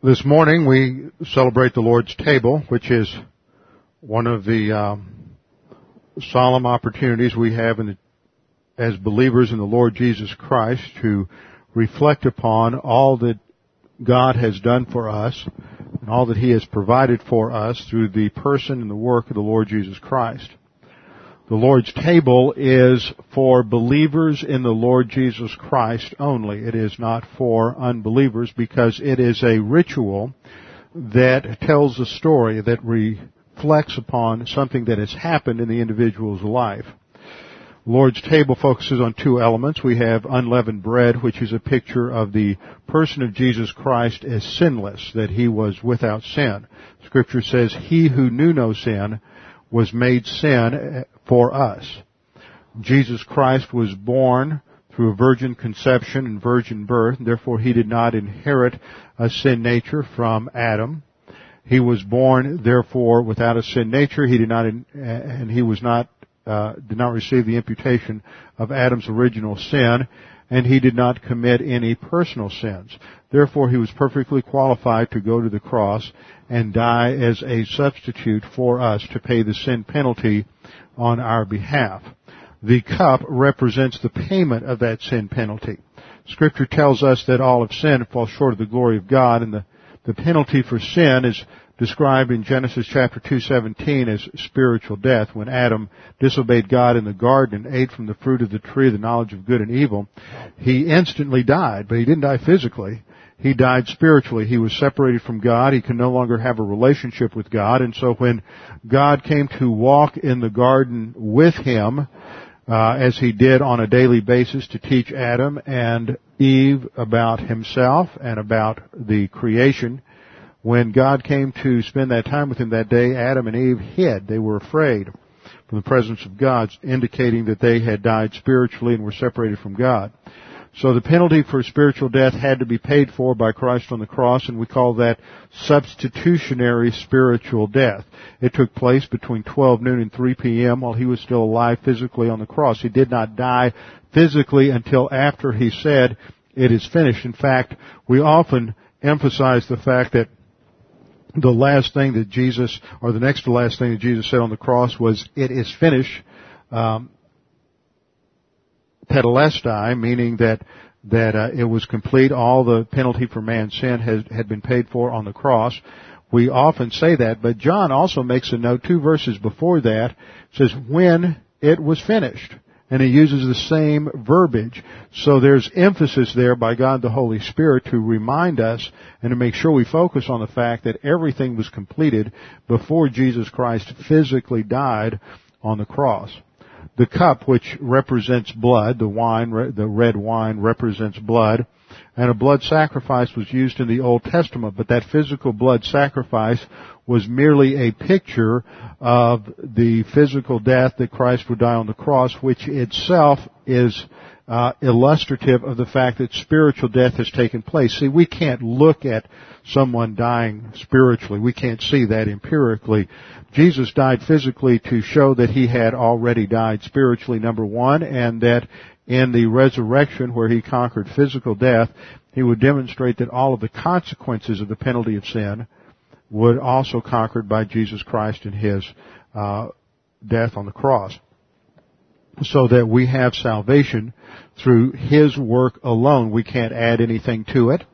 This morning we celebrate the Lord's table, which is one of the um, solemn opportunities we have the, as believers in the Lord Jesus Christ to reflect upon all that God has done for us and all that He has provided for us through the person and the work of the Lord Jesus Christ. The Lord's table is for believers in the Lord Jesus Christ only. It is not for unbelievers because it is a ritual that tells a story that reflects upon something that has happened in the individual's life. Lord's table focuses on two elements. We have unleavened bread, which is a picture of the person of Jesus Christ as sinless, that he was without sin. Scripture says, he who knew no sin was made sin for us. Jesus Christ was born through a virgin conception and virgin birth, and therefore he did not inherit a sin nature from Adam. He was born, therefore, without a sin nature. He did not, and he was not, uh, did not receive the imputation of Adam's original sin, and he did not commit any personal sins. Therefore, he was perfectly qualified to go to the cross and die as a substitute for us to pay the sin penalty on our behalf. The cup represents the payment of that sin penalty. Scripture tells us that all have sinned and fall short of the glory of God, and the, the penalty for sin is described in Genesis chapter 2:17 as spiritual death. When Adam disobeyed God in the garden and ate from the fruit of the tree of the knowledge of good and evil, he instantly died, but he didn't die physically he died spiritually. He was separated from God. He could no longer have a relationship with God. And so when God came to walk in the garden with him, uh, as he did on a daily basis to teach Adam and Eve about himself and about the creation, when God came to spend that time with him that day, Adam and Eve hid. They were afraid from the presence of God, indicating that they had died spiritually and were separated from God. So the penalty for spiritual death had to be paid for by Christ on the cross, and we call that substitutionary spiritual death. It took place between 12 noon and 3 p.m. while he was still alive physically on the cross. He did not die physically until after he said, it is finished. In fact, we often emphasize the fact that the last thing that Jesus, or the next to last thing that Jesus said on the cross was, it is finished. Um, tetelestai, meaning that that uh, it was complete. All the penalty for man's sin has, had been paid for on the cross. We often say that, but John also makes a note two verses before that says when it was finished. And he uses the same verbiage. So there's emphasis there by God the Holy Spirit to remind us and to make sure we focus on the fact that everything was completed before Jesus Christ physically died on the cross the cup which represents blood, the wine, the red wine represents blood, and a blood sacrifice was used in the Old Testament, but that physical blood sacrifice was merely a picture of the physical death that Christ would die on the cross, which itself is uh, illustrative of the fact that spiritual death has taken place. See, we can't look at someone dying spiritually. We can't see that empirically. Jesus died physically to show that he had already died spiritually, number one, and that in the resurrection where he conquered physical death, he would demonstrate that all of the consequences of the penalty of sin would also conquered by Jesus Christ in his uh, death on the cross. So that we have salvation through his work alone. We can't add anything to it.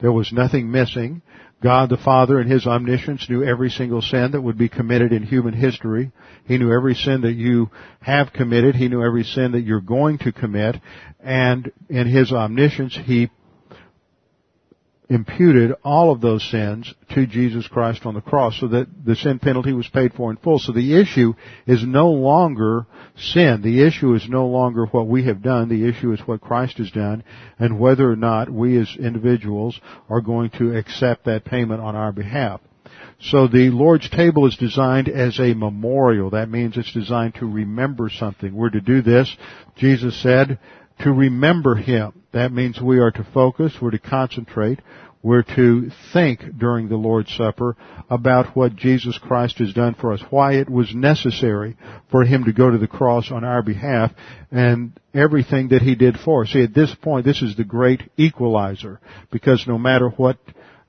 There was nothing missing. God the Father in His omniscience knew every single sin that would be committed in human history. He knew every sin that you have committed. He knew every sin that you're going to commit. And in His omniscience, He imputed all of those sins to Jesus Christ on the cross so that the sin penalty was paid for in full. So the issue is no longer sin. The issue is no longer what we have done. The issue is what Christ has done and whether or not we as individuals are going to accept that payment on our behalf. So the Lord's table is designed as a memorial. That means it's designed to remember something. We're to do this, Jesus said, to remember Him. That means we are to focus, we're to concentrate, we're to think during the Lord's Supper about what Jesus Christ has done for us, why it was necessary for Him to go to the cross on our behalf, and everything that He did for us. See, at this point, this is the great equalizer, because no matter what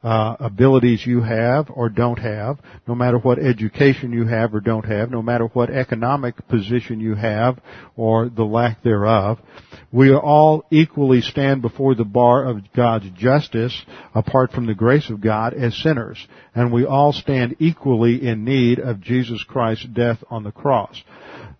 uh, abilities you have or don't have, no matter what education you have or don't have, no matter what economic position you have or the lack thereof, we all equally stand before the bar of God's justice apart from the grace of God as sinners. And we all stand equally in need of Jesus Christ's death on the cross.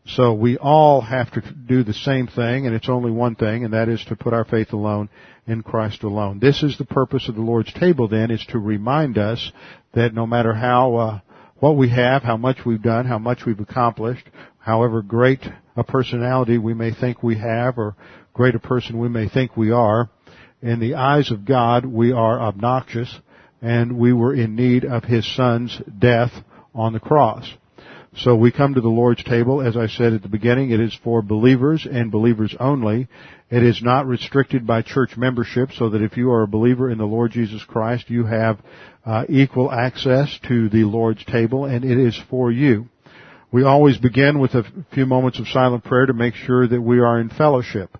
So we all have to do the same thing, and it's only one thing, and that is to put our faith alone in Christ alone. This is the purpose of the Lord's table then, is to remind us that no matter how, uh, what we have, how much we've done, how much we've accomplished, however great a personality we may think we have, or great a person we may think we are, in the eyes of God, we are obnoxious, and we were in need of His Son's death on the cross. So we come to the Lord's table, as I said at the beginning, it is for believers and believers only. It is not restricted by church membership, so that if you are a believer in the Lord Jesus Christ, you have uh, equal access to the Lord's table, and it is for you. We always begin with a few moments of silent prayer to make sure that we are in fellowship.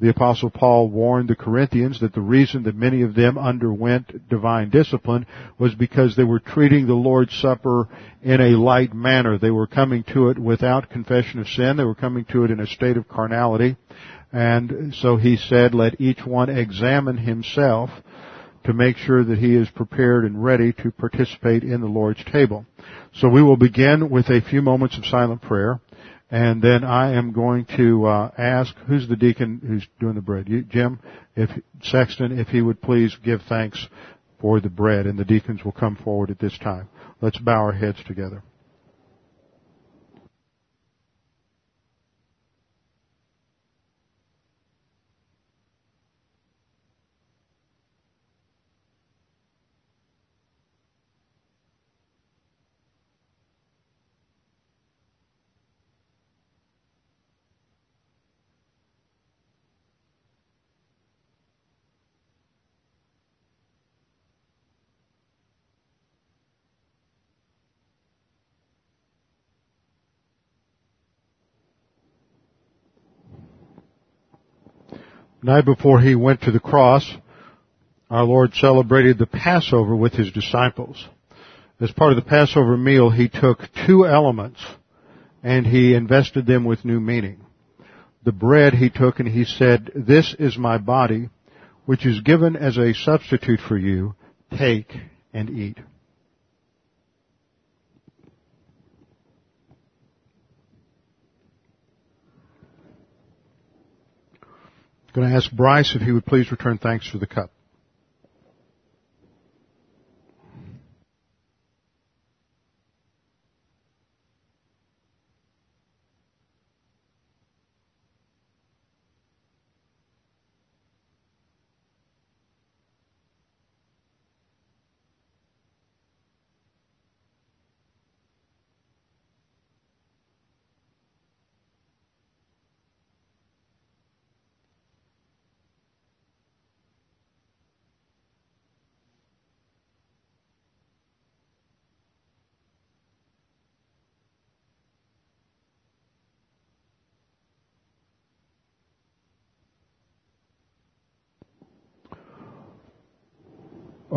The apostle Paul warned the Corinthians that the reason that many of them underwent divine discipline was because they were treating the Lord's Supper in a light manner. They were coming to it without confession of sin. They were coming to it in a state of carnality. And so he said, let each one examine himself to make sure that he is prepared and ready to participate in the Lord's table. So we will begin with a few moments of silent prayer. And then I am going to uh, ask who's the deacon who's doing the bread. You, Jim, if Sexton, if he would please give thanks for the bread, and the deacons will come forward at this time. Let's bow our heads together. Night before he went to the cross, our Lord celebrated the Passover with his disciples. As part of the Passover meal, he took two elements and he invested them with new meaning. The bread he took and he said, this is my body, which is given as a substitute for you. Take and eat. Going to ask Bryce if he would please return thanks for the cup.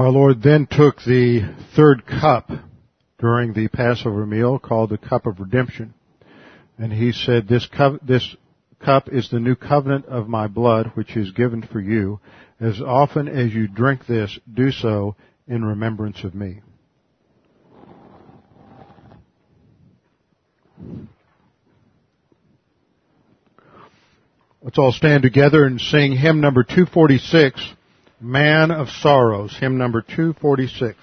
Our Lord then took the third cup during the Passover meal called the cup of redemption. And he said, this cup, this cup is the new covenant of my blood which is given for you. As often as you drink this, do so in remembrance of me. Let's all stand together and sing hymn number 246. Man of Sorrows, hymn number 246.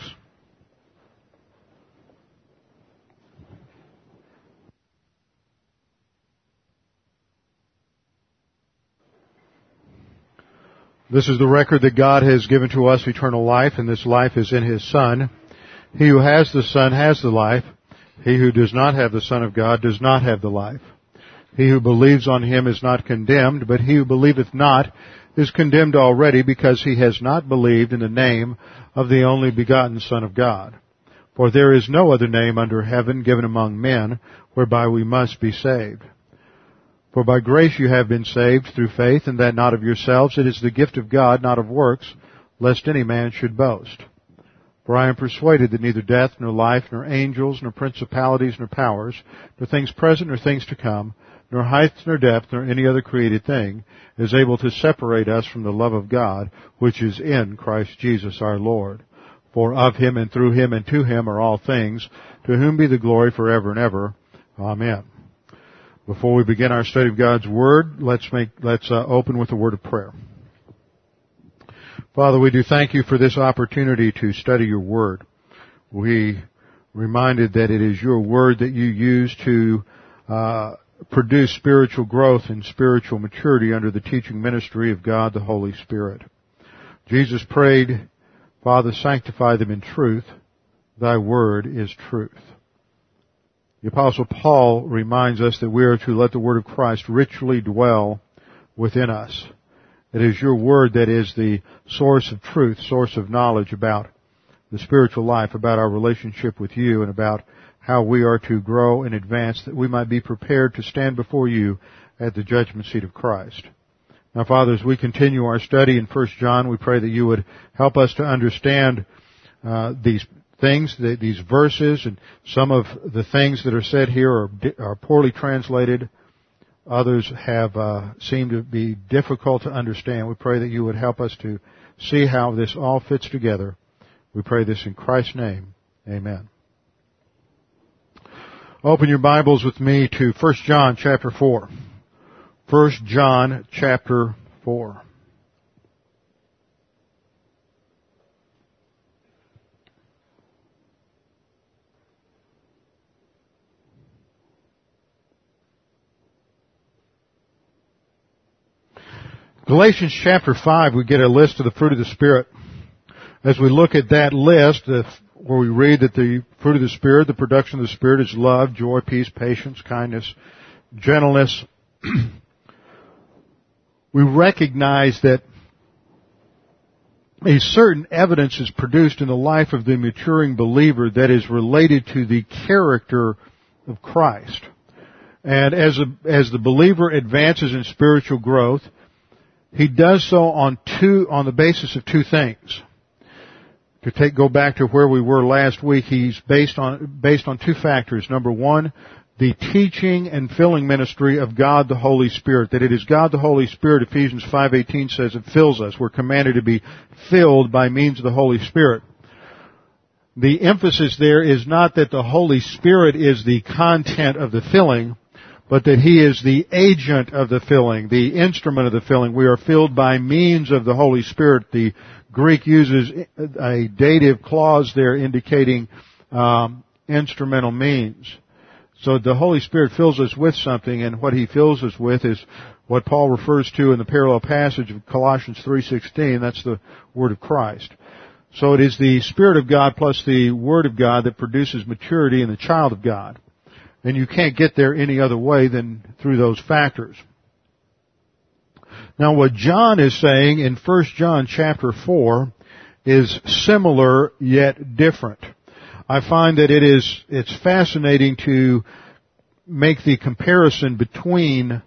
This is the record that God has given to us eternal life, and this life is in His Son. He who has the Son has the life. He who does not have the Son of God does not have the life. He who believes on him is not condemned, but he who believeth not is condemned already because he has not believed in the name of the only begotten Son of God. For there is no other name under heaven given among men whereby we must be saved. For by grace you have been saved through faith, and that not of yourselves. It is the gift of God, not of works, lest any man should boast. For I am persuaded that neither death, nor life, nor angels, nor principalities, nor powers, nor things present, nor things to come, nor height, nor depth, nor any other created thing is able to separate us from the love of God, which is in Christ Jesus our Lord. For of him and through him and to him are all things, to whom be the glory forever and ever. Amen. Before we begin our study of God's Word, let's make, let's uh, open with a word of prayer. Father, we do thank you for this opportunity to study your Word. We reminded that it is your Word that you use to uh, produce spiritual growth and spiritual maturity under the teaching ministry of God the Holy Spirit. Jesus prayed, Father, sanctify them in truth. Thy word is truth. The apostle Paul reminds us that we are to let the word of Christ richly dwell within us. It is your word that is the source of truth, source of knowledge about the spiritual life, about our relationship with you, and about how we are to grow and advance that we might be prepared to stand before you at the judgment seat of Christ. Now, Father, as we continue our study in 1 John, we pray that you would help us to understand uh, these things, these verses, and some of the things that are said here are, are poorly translated. Others have uh, seemed to be difficult to understand. We pray that you would help us to see how this all fits together. We pray this in Christ's name. Amen. Open your Bibles with me to 1 John chapter 4. 1 John chapter 4. Galatians chapter 5, we get a list of the fruit of the Spirit. As we look at that list, uh, where we read that the fruit of the Spirit, the production of the Spirit is love, joy, peace, patience, kindness, gentleness. we recognize that a certain evidence is produced in the life of the maturing believer that is related to the character of Christ. And as, a, as the believer advances in spiritual growth, he does so on two, on the basis of two things to take, go back to where we were last week, he's based on, based on two factors. Number one, the teaching and filling ministry of God the Holy Spirit. That it is God the Holy Spirit, Ephesians 5.18 says, it fills us. We're commanded to be filled by means of the Holy Spirit. The emphasis there is not that the Holy Spirit is the content of the filling, but that He is the agent of the filling, the instrument of the filling. We are filled by means of the Holy Spirit, the Greek uses a dative clause there indicating um, instrumental means. So the Holy Spirit fills us with something, and what He fills us with is what Paul refers to in the parallel passage of Colossians 3.16. That's the Word of Christ. So it is the Spirit of God plus the Word of God that produces maturity in the child of God. And you can't get there any other way than through those factors. Now what John is saying in 1 John chapter 4 is similar yet different. I find that it is, it's fascinating to make the comparison between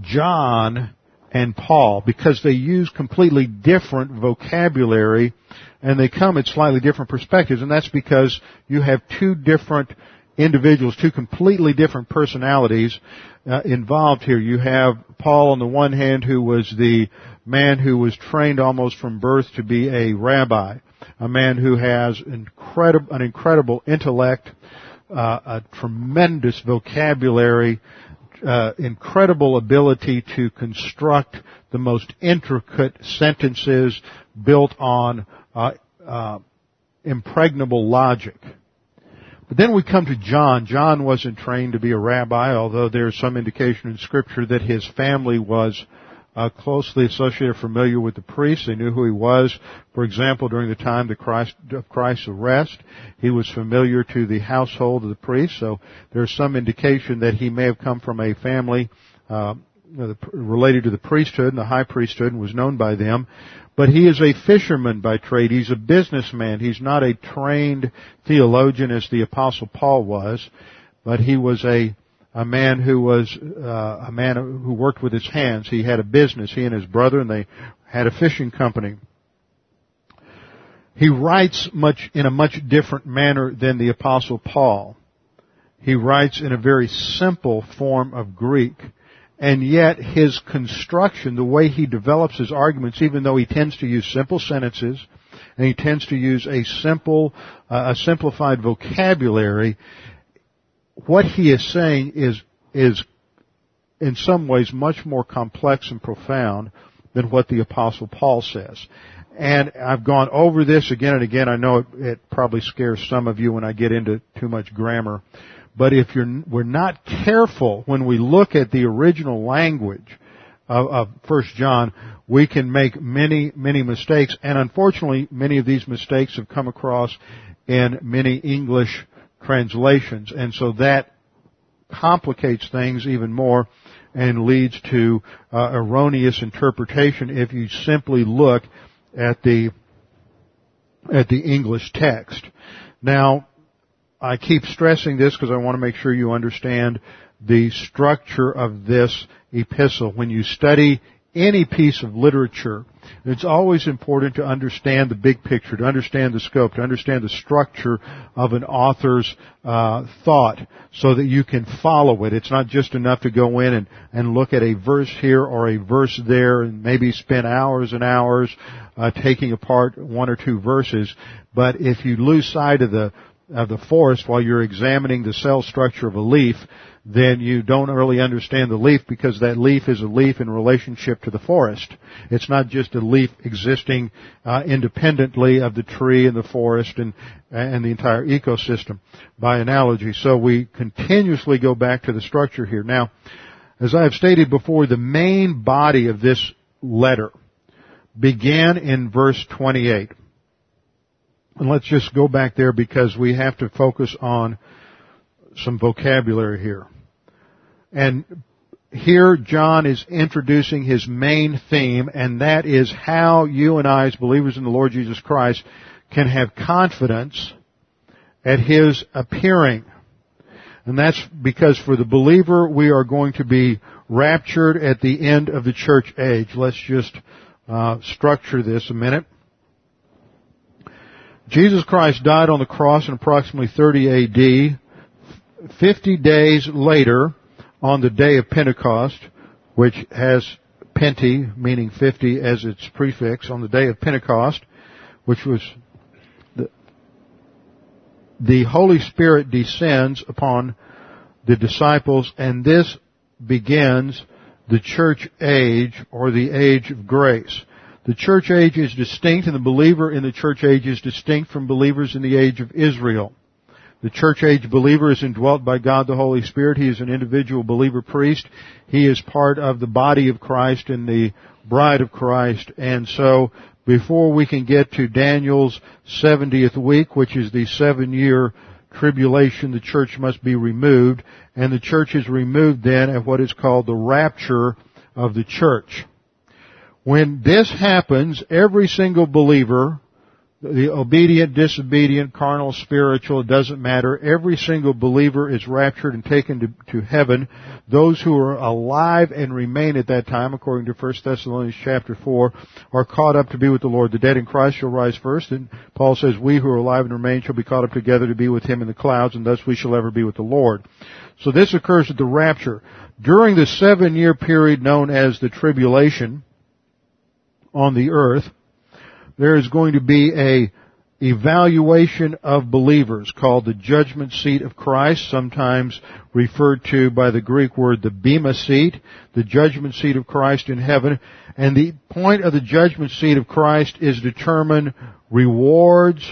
John and Paul because they use completely different vocabulary and they come at slightly different perspectives and that's because you have two different individuals, two completely different personalities uh, involved here. You have Paul on the one hand who was the man who was trained almost from birth to be a rabbi, a man who has incredible, an incredible intellect, uh, a tremendous vocabulary, uh, incredible ability to construct the most intricate sentences built on uh, uh, impregnable logic. But then we come to John. John wasn't trained to be a rabbi, although there's some indication in scripture that his family was uh, closely associated, familiar with the priests. They knew who he was. For example, during the time of Christ, Christ's arrest, he was familiar to the household of the priest. So there's some indication that he may have come from a family uh, related to the priesthood and the high priesthood and was known by them. But he is a fisherman by trade. He's a businessman. He's not a trained theologian as the apostle Paul was, but he was a a man who was uh, a man who worked with his hands. He had a business. He and his brother, and they had a fishing company. He writes much in a much different manner than the apostle Paul. He writes in a very simple form of Greek. And yet his construction, the way he develops his arguments, even though he tends to use simple sentences, and he tends to use a simple, uh, a simplified vocabulary, what he is saying is, is in some ways much more complex and profound than what the apostle Paul says. And I've gone over this again and again. I know it, it probably scares some of you when I get into too much grammar. But if you're, we're not careful when we look at the original language of, of 1 John, we can make many, many mistakes. And unfortunately, many of these mistakes have come across in many English translations. And so that complicates things even more and leads to uh, erroneous interpretation if you simply look at the at the English text. Now, I keep stressing this because I want to make sure you understand the structure of this epistle. When you study any piece of literature, it's always important to understand the big picture, to understand the scope, to understand the structure of an author's uh, thought, so that you can follow it. It's not just enough to go in and, and look at a verse here or a verse there, and maybe spend hours and hours uh, taking apart one or two verses. But if you lose sight of the of the forest while you're examining the cell structure of a leaf, then you don't really understand the leaf because that leaf is a leaf in relationship to the forest. It's not just a leaf existing uh, independently of the tree and the forest and and the entire ecosystem by analogy. So we continuously go back to the structure here. Now, as I have stated before, the main body of this letter began in verse 28. And let's just go back there because we have to focus on some vocabulary here. And here John is introducing his main theme, and that is how you and I as believers in the Lord Jesus Christ can have confidence at his appearing. And that's because for the believer, we are going to be raptured at the end of the church age. Let's just uh, structure this a minute. Jesus Christ died on the cross in approximately 30 AD. 50 days later, on the day of Pentecost, which has Penti, meaning 50 as its prefix, on the day of Pentecost, which was the, the Holy Spirit descends upon the disciples and this begins the church age or the age of grace. The church age is distinct and the believer in the church age is distinct from believers in the age of Israel. The church age believer is indwelt by God the Holy Spirit. He is an individual believer priest. He is part of the body of Christ and the bride of Christ. And so, before we can get to Daniel's 70th week, which is the seven year tribulation, the church must be removed. And the church is removed then at what is called the rapture of the church. When this happens, every single believer the obedient, disobedient, carnal, spiritual, it doesn't matter. Every single believer is raptured and taken to, to heaven. Those who are alive and remain at that time, according to 1 Thessalonians chapter 4, are caught up to be with the Lord. The dead in Christ shall rise first, and Paul says, we who are alive and remain shall be caught up together to be with him in the clouds, and thus we shall ever be with the Lord. So this occurs at the rapture. During the seven year period known as the tribulation on the earth, there is going to be a evaluation of believers called the judgment seat of Christ, sometimes referred to by the Greek word the bema seat, the judgment seat of Christ in heaven. And the point of the judgment seat of Christ is determine rewards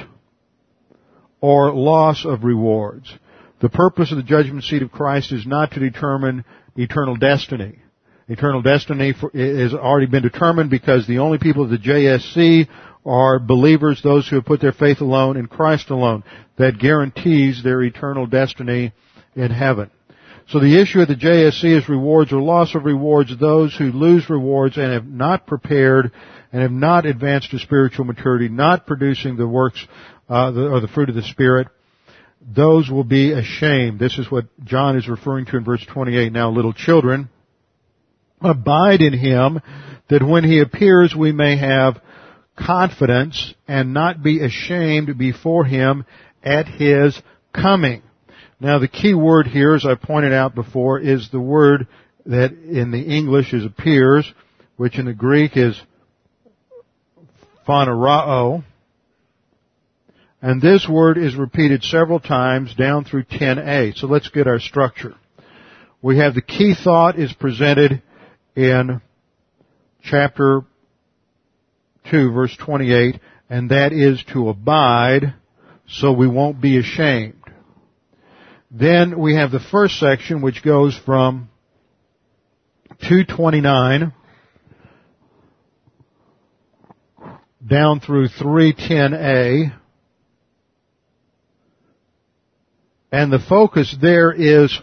or loss of rewards. The purpose of the judgment seat of Christ is not to determine eternal destiny. Eternal destiny for, has already been determined because the only people of the JSC are believers, those who have put their faith alone in Christ alone. That guarantees their eternal destiny in heaven. So the issue of the JSC is rewards or loss of rewards. Those who lose rewards and have not prepared and have not advanced to spiritual maturity, not producing the works uh, the, or the fruit of the Spirit, those will be ashamed. This is what John is referring to in verse 28. Now, little children, abide in Him, that when He appears we may have confidence and not be ashamed before Him at His coming. Now the key word here, as I pointed out before, is the word that in the English is appears, which in the Greek is phanerao. And this word is repeated several times down through 10a. So let's get our structure. We have the key thought is presented in chapter 2 verse 28, and that is to abide so we won't be ashamed. Then we have the first section which goes from 229 down through 310a. And the focus there is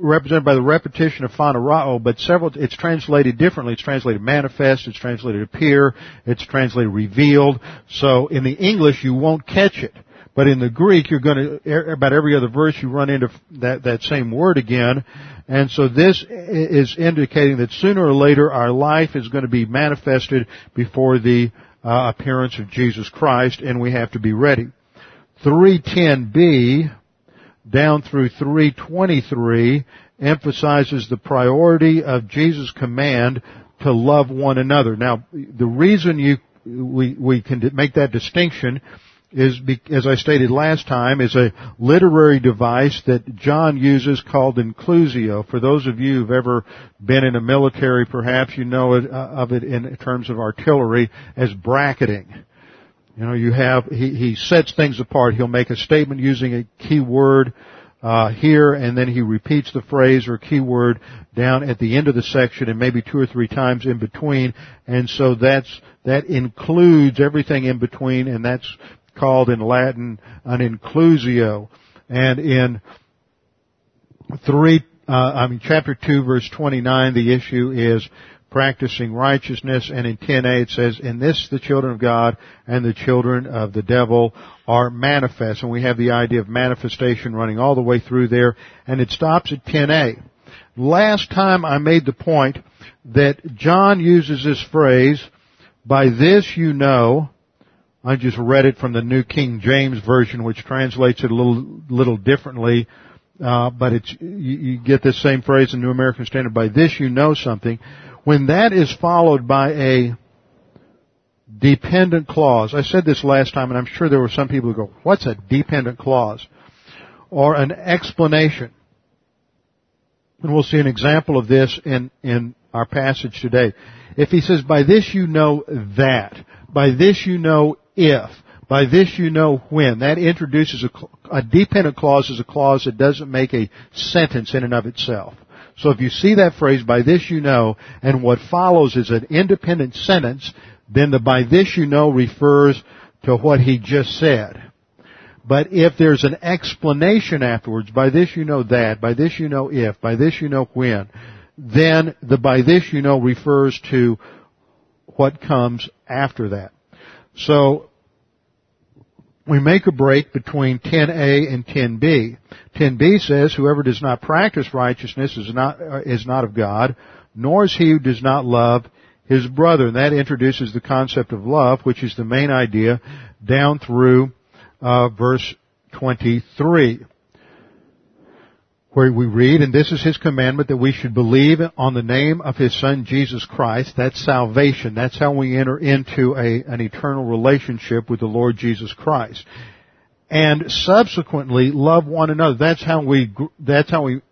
represented by the repetition of phanerao, but several, it's translated differently. It's translated manifest, it's translated appear, it's translated revealed. So in the English you won't catch it. But in the Greek, you're going to, about every other verse you run into that, that same word again. And so this is indicating that sooner or later our life is going to be manifested before the uh, appearance of Jesus Christ and we have to be ready. 310b down through 323 emphasizes the priority of Jesus' command to love one another. Now, the reason you, we, we can make that distinction is, as I stated last time, is a literary device that John uses called inclusio. For those of you who've ever been in a military, perhaps you know uh, of it in terms of artillery as bracketing. You know, you have, he, he sets things apart. He'll make a statement using a key word, uh, here and then he repeats the phrase or keyword down at the end of the section and maybe two or three times in between. And so that's, that includes everything in between and that's called in Latin an inclusio. And in three, uh, I mean chapter 2 verse 29 the issue is practicing righteousness, and in 10a it says, In this the children of God and the children of the devil are manifest. And we have the idea of manifestation running all the way through there, and it stops at 10a. Last time I made the point that John uses this phrase, by this you know, I just read it from the New King James Version, which translates it a little, little differently, uh, but it's, you, you get this same phrase in New American Standard, by this you know something. When that is followed by a dependent clause, I said this last time and I'm sure there were some people who go, what's a dependent clause? Or an explanation. And we'll see an example of this in, in our passage today. If he says, by this you know that, by this you know if, by this you know when, that introduces a, a dependent clause is a clause that doesn't make a sentence in and of itself. So if you see that phrase, by this you know, and what follows is an independent sentence, then the by this you know refers to what he just said. But if there's an explanation afterwards, by this you know that, by this you know if, by this you know when, then the by this you know refers to what comes after that. So we make a break between 10a and 10b. 10b says, whoever does not practice righteousness is not, uh, is not of God, nor is he who does not love his brother. And that introduces the concept of love, which is the main idea, down through uh, verse 23 where we read, and this is his commandment that we should believe on the name of his son Jesus Christ. That's salvation. That's how we enter into a, an eternal relationship with the Lord Jesus Christ. And subsequently love one another. That's how we, that's how we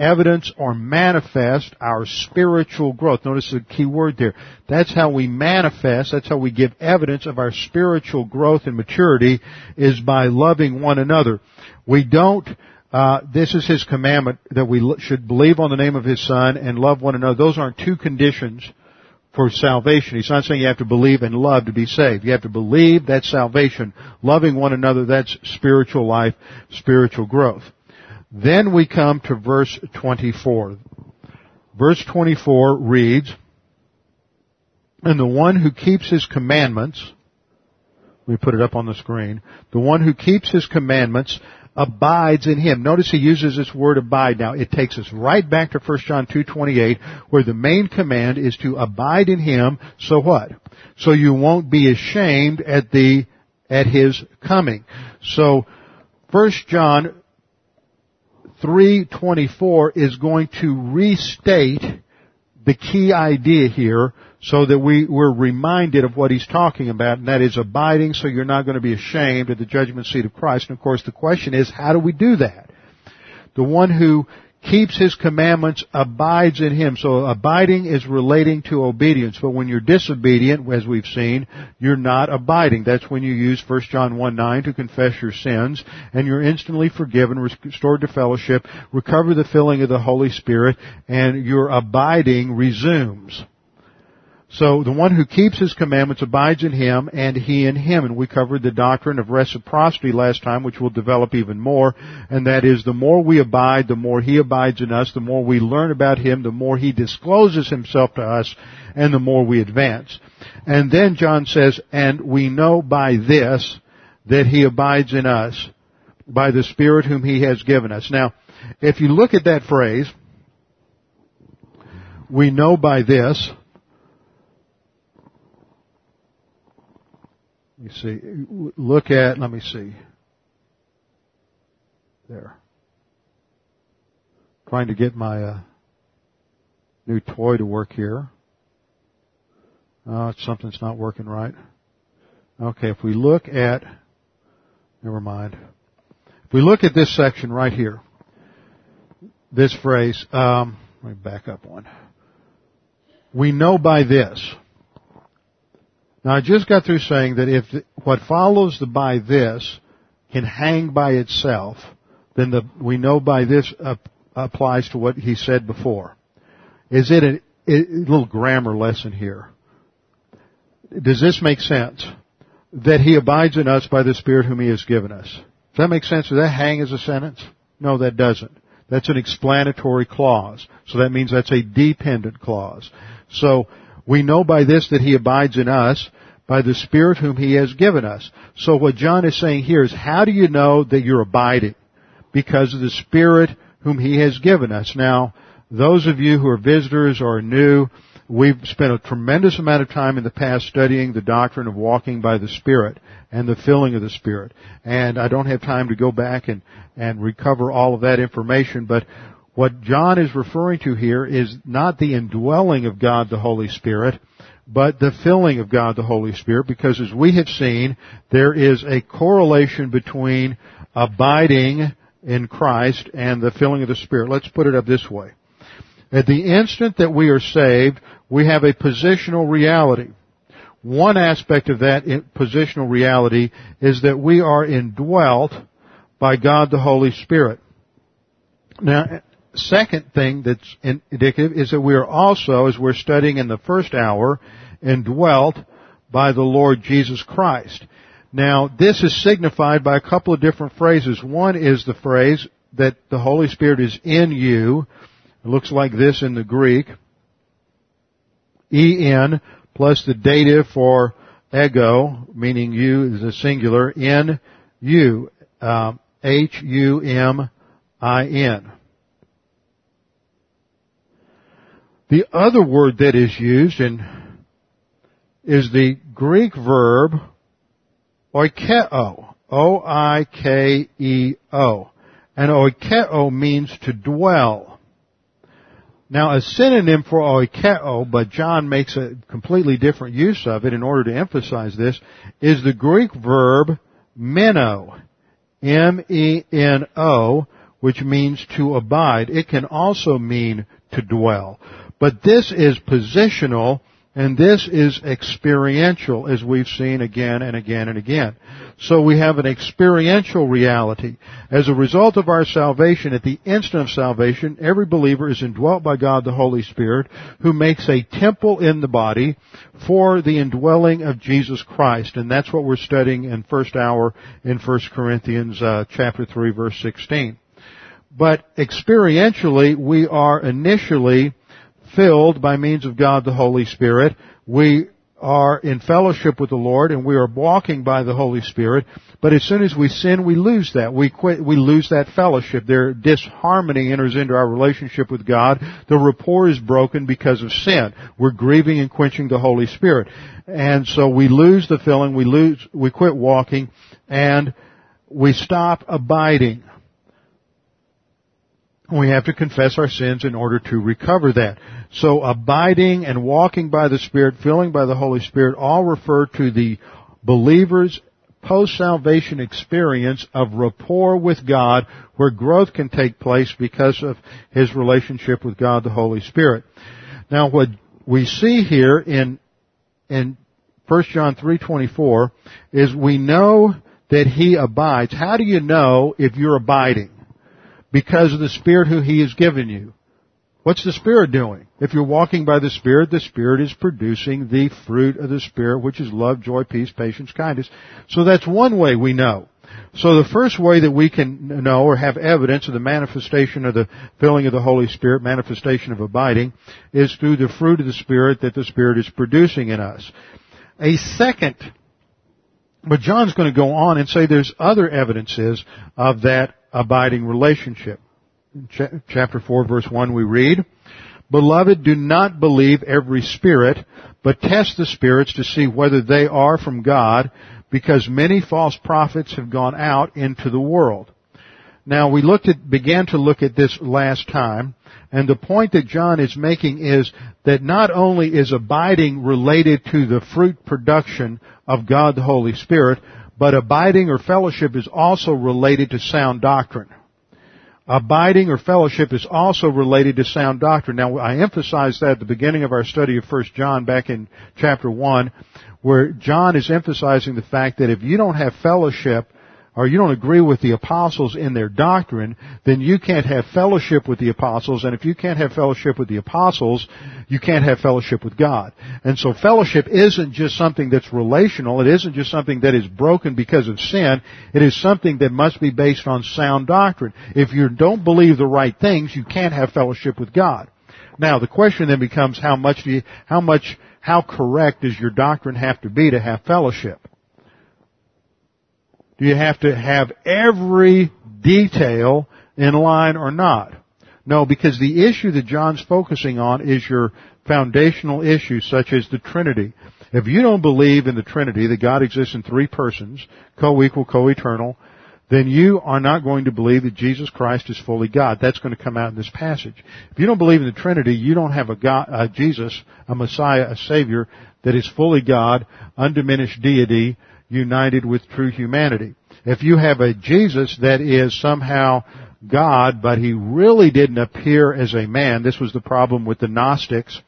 evidence or manifest our spiritual growth. Notice the key word there. That's how we manifest, that's how we give evidence of our spiritual growth and maturity is by loving one another. We don't uh, this is his commandment that we should believe on the name of his son and love one another. Those aren't two conditions for salvation. He's not saying you have to believe and love to be saved. You have to believe that's salvation. Loving one another, that's spiritual life, spiritual growth. Then we come to verse 24. Verse 24 reads, And the one who keeps his commandments, me put it up on the screen, the one who keeps his commandments abides in him. Notice he uses this word abide. Now it takes us right back to 1 John 2:28 where the main command is to abide in him. So what? So you won't be ashamed at the at his coming. So 1 John 3:24 is going to restate the key idea here so that we, we're reminded of what he's talking about, and that is abiding so you're not going to be ashamed at the judgment seat of Christ. And of course the question is, how do we do that? The one who keeps his commandments abides in him. So abiding is relating to obedience, but when you're disobedient, as we've seen, you're not abiding. That's when you use 1 John 1 9 to confess your sins, and you're instantly forgiven, restored to fellowship, recover the filling of the Holy Spirit, and your abiding resumes. So the one who keeps his commandments abides in him and he in him. And we covered the doctrine of reciprocity last time, which we'll develop even more. And that is the more we abide, the more he abides in us, the more we learn about him, the more he discloses himself to us, and the more we advance. And then John says, and we know by this that he abides in us by the Spirit whom he has given us. Now, if you look at that phrase, we know by this, You see, look at, let me see. There. Trying to get my uh, new toy to work here. Oh, something's not working right. Okay, if we look at, never mind. If we look at this section right here, this phrase, um, let me back up one. We know by this. Now I just got through saying that if what follows the by this can hang by itself, then the, we know by this uh, applies to what he said before. Is it a, a little grammar lesson here? Does this make sense? That he abides in us by the Spirit whom he has given us. Does that make sense? Does that hang as a sentence? No, that doesn't. That's an explanatory clause. So that means that's a dependent clause. So we know by this that he abides in us by the Spirit whom he has given us. So what John is saying here is how do you know that you're abiding? Because of the Spirit whom he has given us. Now, those of you who are visitors or new, we've spent a tremendous amount of time in the past studying the doctrine of walking by the Spirit and the filling of the Spirit. And I don't have time to go back and, and recover all of that information, but what John is referring to here is not the indwelling of God the Holy Spirit, but the filling of God the Holy Spirit, because as we have seen, there is a correlation between abiding in Christ and the filling of the Spirit. Let's put it up this way. At the instant that we are saved, we have a positional reality. One aspect of that positional reality is that we are indwelt by God the Holy Spirit. Now, second thing that's indicative is that we are also, as we're studying in the first hour, indwelt by the Lord Jesus Christ. Now, this is signified by a couple of different phrases. One is the phrase that the Holy Spirit is in you. It looks like this in the Greek. En plus the dative for ego, meaning you is a singular, in you. Um, H-U-M-I-N. The other word that is used in, is the Greek verb oikeo. O-I-K-E-O. And oikeo means to dwell. Now a synonym for oikeo, but John makes a completely different use of it in order to emphasize this, is the Greek verb meno. M-E-N-O, which means to abide. It can also mean to dwell. But this is positional And this is experiential as we've seen again and again and again. So we have an experiential reality. As a result of our salvation, at the instant of salvation, every believer is indwelt by God the Holy Spirit, who makes a temple in the body for the indwelling of Jesus Christ. And that's what we're studying in first hour in 1 Corinthians uh, chapter 3 verse 16. But experientially, we are initially filled by means of God the Holy Spirit. We are in fellowship with the Lord and we are walking by the Holy Spirit. But as soon as we sin, we lose that. We quit, we lose that fellowship. There, disharmony enters into our relationship with God. The rapport is broken because of sin. We're grieving and quenching the Holy Spirit. And so we lose the filling, we lose, we quit walking, and we stop abiding. We have to confess our sins in order to recover that. So abiding and walking by the Spirit, filling by the Holy Spirit, all refer to the believer's post-salvation experience of rapport with God where growth can take place because of his relationship with God the Holy Spirit. Now what we see here in, in 1 John 3.24 is we know that he abides. How do you know if you're abiding? Because of the Spirit who He has given you. What's the Spirit doing? If you're walking by the Spirit, the Spirit is producing the fruit of the Spirit, which is love, joy, peace, patience, kindness. So that's one way we know. So the first way that we can know or have evidence of the manifestation of the filling of the Holy Spirit, manifestation of abiding, is through the fruit of the Spirit that the Spirit is producing in us. A second, but John's going to go on and say there's other evidences of that abiding relationship. In chapter 4 verse 1 we read, Beloved, do not believe every spirit, but test the spirits to see whether they are from God, because many false prophets have gone out into the world. Now we looked at, began to look at this last time, and the point that John is making is that not only is abiding related to the fruit production of God the Holy Spirit, but abiding or fellowship is also related to sound doctrine. Abiding or fellowship is also related to sound doctrine. Now, I emphasized that at the beginning of our study of 1 John back in chapter 1, where John is emphasizing the fact that if you don't have fellowship or you don't agree with the apostles in their doctrine, then you can't have fellowship with the apostles, and if you can't have fellowship with the apostles, you can't have fellowship with God. And so fellowship isn't just something that's relational, it isn't just something that is broken because of sin, it is something that must be based on sound doctrine. If you don't believe the right things, you can't have fellowship with God. Now, the question then becomes how much do you, how much, how correct does your doctrine have to be to have fellowship? You have to have every detail in line or not? No, because the issue that John's focusing on is your foundational issues such as the Trinity. If you don't believe in the Trinity, that God exists in three persons, co-equal, co-eternal, then you are not going to believe that Jesus Christ is fully God. That's going to come out in this passage. If you don't believe in the Trinity, you don't have a God, a Jesus, a Messiah, a Savior that is fully God, undiminished deity, united with true humanity. If you have a Jesus that is somehow God, but he really didn't appear as a man, this was the problem with the Gnostics,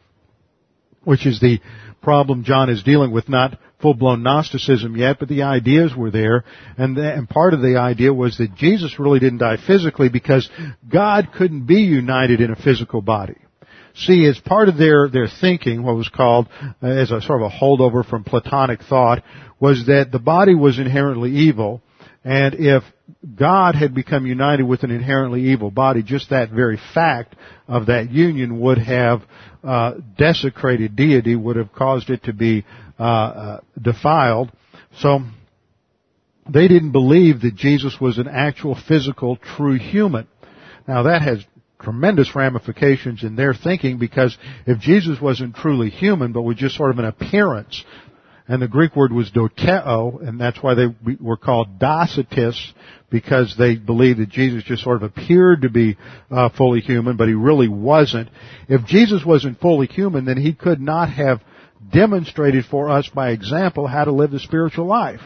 which is the problem John is dealing with, not full-blown Gnosticism yet, but the ideas were there, and, the, and part of the idea was that Jesus really didn't die physically because God couldn't be united in a physical body. See, as part of their, their thinking, what was called uh, as a sort of a holdover from Platonic thought, was that the body was inherently evil, and if God had become united with an inherently evil body, just that very fact of that union would have uh, desecrated deity, would have caused it to be uh, uh, defiled. So they didn't believe that Jesus was an actual physical, true human. Now that has tremendous ramifications in their thinking because if Jesus wasn't truly human but was just sort of an appearance, and the Greek word was dokeo, and that's why they were called Docetists, because they believed that Jesus just sort of appeared to be uh, fully human, but he really wasn't. If Jesus wasn't fully human, then he could not have demonstrated for us by example how to live the spiritual life.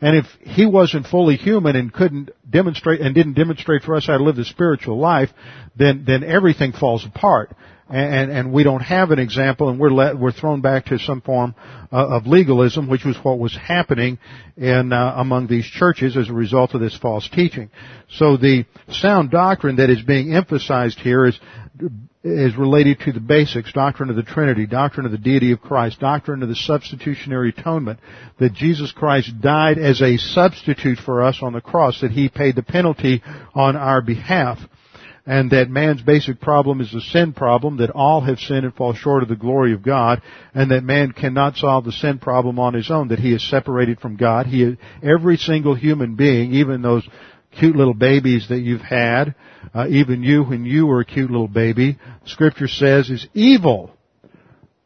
And if he wasn't fully human and couldn't demonstrate and didn't demonstrate for us how to live the spiritual life, then then everything falls apart. and, and we don't have an example, and we're let, we're thrown back to some form uh, of legalism, which was what was happening in uh, among these churches as a result of this false teaching. So the sound doctrine that is being emphasized here is is related to the basics, doctrine of the Trinity, doctrine of the deity of Christ, doctrine of the substitutionary atonement, that Jesus Christ died as a substitute for us on the cross, that He paid the penalty on our behalf and that man's basic problem is a sin problem, that all have sinned and fall short of the glory of God, and that man cannot solve the sin problem on his own, that he is separated from God. He is, every single human being, even those cute little babies that you've had, uh, even you when you were a cute little baby, scripture says is evil.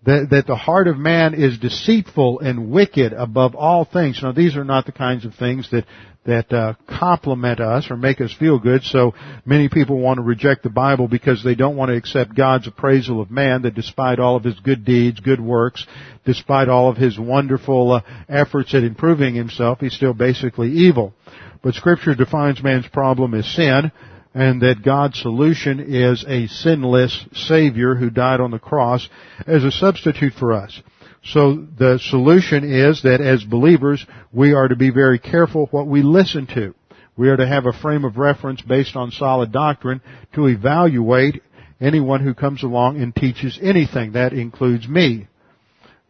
That, that the heart of man is deceitful and wicked above all things. Now these are not the kinds of things that that uh, compliment us or make us feel good. So many people want to reject the Bible because they don't want to accept God's appraisal of man. That despite all of his good deeds, good works, despite all of his wonderful uh, efforts at improving himself, he's still basically evil. But Scripture defines man's problem as sin, and that God's solution is a sinless Savior who died on the cross as a substitute for us. So the solution is that as believers, we are to be very careful what we listen to. We are to have a frame of reference based on solid doctrine to evaluate anyone who comes along and teaches anything. That includes me.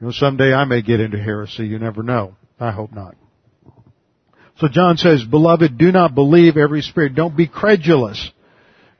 You know, someday I may get into heresy. You never know. I hope not. So John says, beloved, do not believe every spirit. Don't be credulous.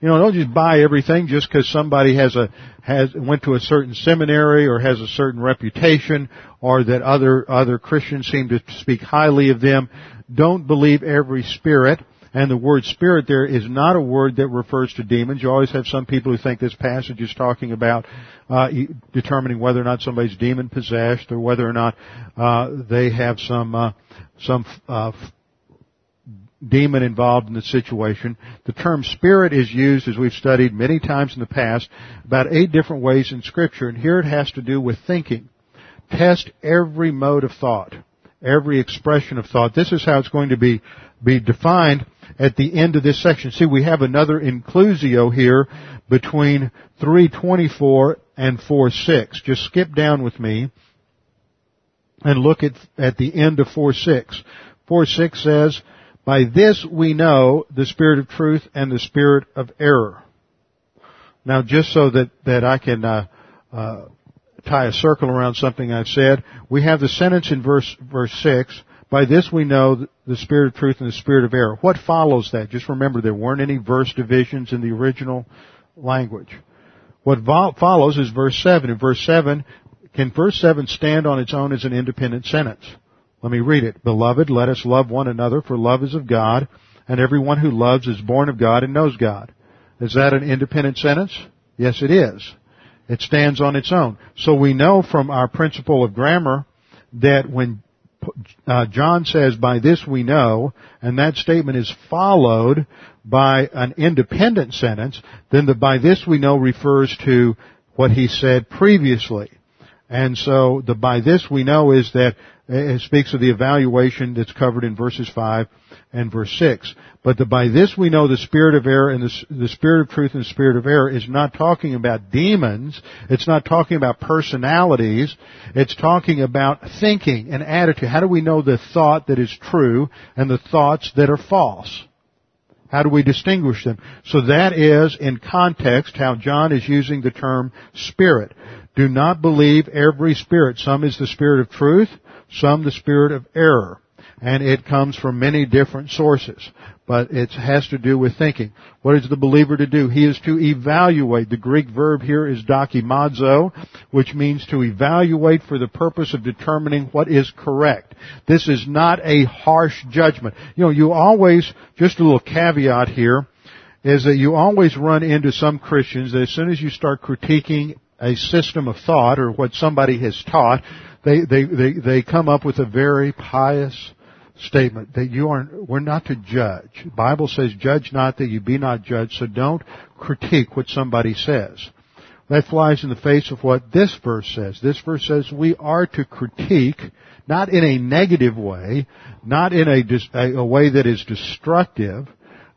You know, don't just buy everything just because somebody has a has went to a certain seminary or has a certain reputation or that other other Christians seem to speak highly of them. Don't believe every spirit. And the word spirit there is not a word that refers to demons. You always have some people who think this passage is talking about uh, determining whether or not somebody's demon possessed or whether or not uh, they have some uh, some uh, demon involved in the situation. The term spirit is used, as we've studied many times in the past, about eight different ways in scripture, and here it has to do with thinking. Test every mode of thought, every expression of thought. This is how it's going to be, be defined at the end of this section. See, we have another inclusio here between 324 and 46. Just skip down with me and look at, at the end of 4.6. 4.6 says, by this we know the spirit of truth and the spirit of error. Now, just so that that I can uh, uh, tie a circle around something I've said, we have the sentence in verse verse six. By this we know the spirit of truth and the spirit of error. What follows that? Just remember there weren't any verse divisions in the original language. What vo- follows is verse 7. In verse 7, can verse 7 stand on its own as an independent sentence? Let me read it. Beloved, let us love one another, for love is of God, and everyone who loves is born of God and knows God. Is that an independent sentence? Yes, it is. It stands on its own. So we know from our principle of grammar that when uh, John says, by this we know, and that statement is followed by an independent sentence, then the by this we know refers to what he said previously. And so the by this we know is that eh, it speaks of the evaluation that's covered in verses 5 and verse 6. But the, by this we know the spirit of error and the, the spirit of truth and the spirit of error is not talking about demons. It's not talking about personalities. It's talking about thinking and attitude. How do we know the thought that is true and the thoughts that are false? How do we distinguish them? So that is, in context, how John is using the term spirit. Do not believe every spirit. Some is the spirit of truth, some the spirit of error. And it comes from many different sources. But it has to do with thinking. What is the believer to do? He is to evaluate. The Greek verb here is dokimazo, which means to evaluate for the purpose of determining what is correct. This is not a harsh judgment. You know, you always, just a little caveat here, is that you always run into some Christians that as soon as you start critiquing a system of thought or what somebody has taught, they, they, they, they come up with a very pious statement that you aren't, we're not to judge. The Bible says, judge not that you be not judged, so don't critique what somebody says. That flies in the face of what this verse says. This verse says we are to critique, not in a negative way, not in a, a way that is destructive,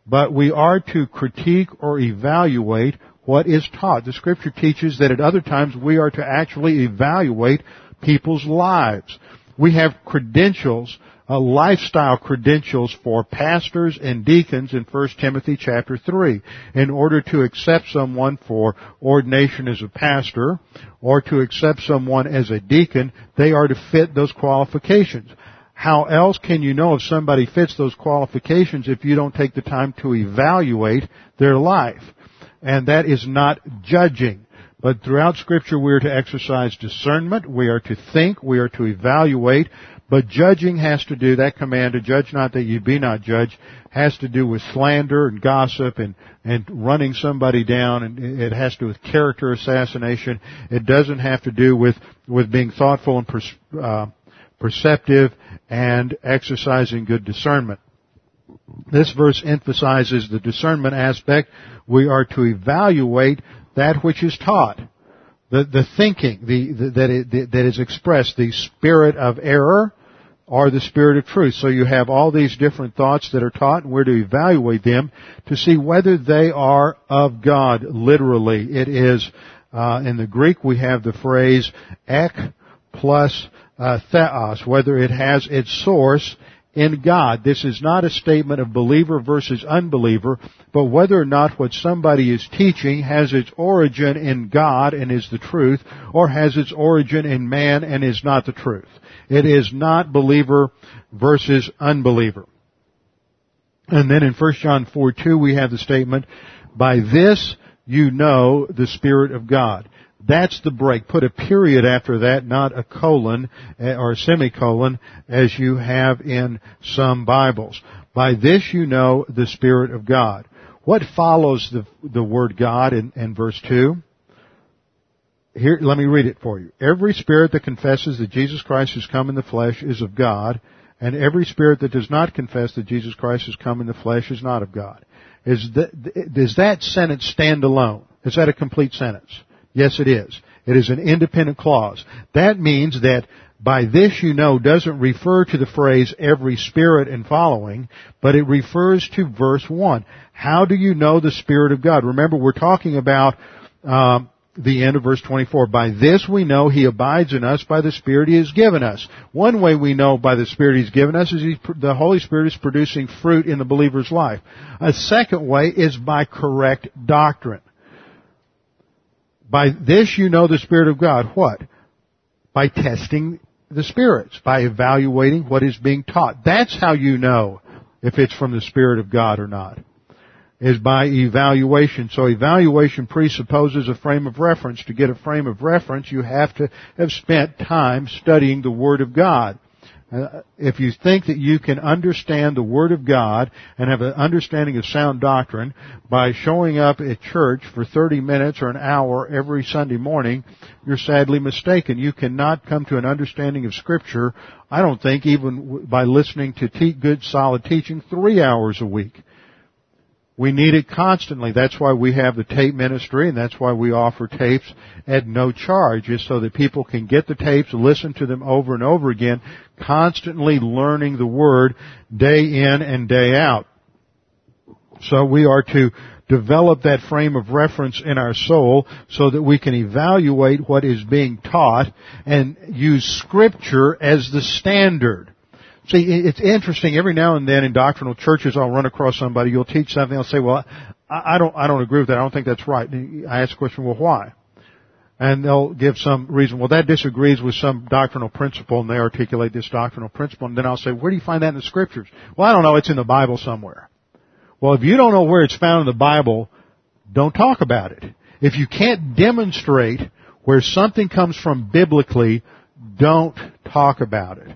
but we are to critique or evaluate what is taught. The scripture teaches that at other times we are to actually evaluate people's lives. We have credentials, uh, lifestyle credentials for pastors and deacons in 1 Timothy chapter 3. In order to accept someone for ordination as a pastor or to accept someone as a deacon, they are to fit those qualifications. How else can you know if somebody fits those qualifications if you don't take the time to evaluate their life? And that is not judging. But throughout scripture we are to exercise discernment, we are to think, we are to evaluate, but judging has to do, that command to judge not that you be not judged, has to do with slander and gossip and, and running somebody down and it has to do with character assassination. It doesn't have to do with, with being thoughtful and pers- uh, perceptive and exercising good discernment. This verse emphasizes the discernment aspect. We are to evaluate that which is taught. The, the thinking the, the, that, it, that is expressed, the spirit of error or the spirit of truth. So you have all these different thoughts that are taught and we're to evaluate them to see whether they are of God, literally. It is, uh, in the Greek we have the phrase ek plus uh, theos, whether it has its source in God. This is not a statement of believer versus unbeliever, but whether or not what somebody is teaching has its origin in God and is the truth, or has its origin in man and is not the truth. It is not believer versus unbeliever. And then in 1 John 4 2 we have the statement, by this you know the Spirit of God. That's the break. Put a period after that, not a colon eh, or a semicolon as you have in some Bibles. By this you know the Spirit of God. What follows the, the word God in, in verse 2? Here, let me read it for you. Every spirit that confesses that Jesus Christ has come in the flesh is of God, and every spirit that does not confess that Jesus Christ has come in the flesh is not of God. Is that, does that sentence stand alone? Is that a complete sentence? Yes, it is. It is an independent clause. That means that by this you know doesn't refer to the phrase every spirit and following, but it refers to verse 1. How do you know the Spirit of God? Remember, we're talking about um, the end of verse 24. By this we know He abides in us by the Spirit He has given us. One way we know by the Spirit He's given us is he, the Holy Spirit is producing fruit in the believer's life. A second way is by correct doctrine. By this you know the Spirit of God. What? By testing the spirits, by evaluating what is being taught. That's how you know if it's from the Spirit of God or not. Is by evaluation. So evaluation presupposes a frame of reference. To get a frame of reference, you have to have spent time studying the Word of God. Uh, if you think that you can understand the Word of God and have an understanding of sound doctrine by showing up at church for 30 minutes or an hour every Sunday morning, you're sadly mistaken. You cannot come to an understanding of Scripture, I don't think, even by listening to te- good solid teaching three hours a week. We need it constantly. That's why we have the tape ministry and that's why we offer tapes at no charge is so that people can get the tapes, listen to them over and over again, constantly learning the Word day in and day out. So we are to develop that frame of reference in our soul so that we can evaluate what is being taught and use scripture as the standard. See, it's interesting. Every now and then in doctrinal churches, I'll run across somebody. You'll teach something. I'll say, "Well, I don't, I don't agree with that. I don't think that's right." And I ask the question, "Well, why?" And they'll give some reason. Well, that disagrees with some doctrinal principle, and they articulate this doctrinal principle. And then I'll say, "Where do you find that in the scriptures?" Well, I don't know. It's in the Bible somewhere. Well, if you don't know where it's found in the Bible, don't talk about it. If you can't demonstrate where something comes from biblically, don't talk about it.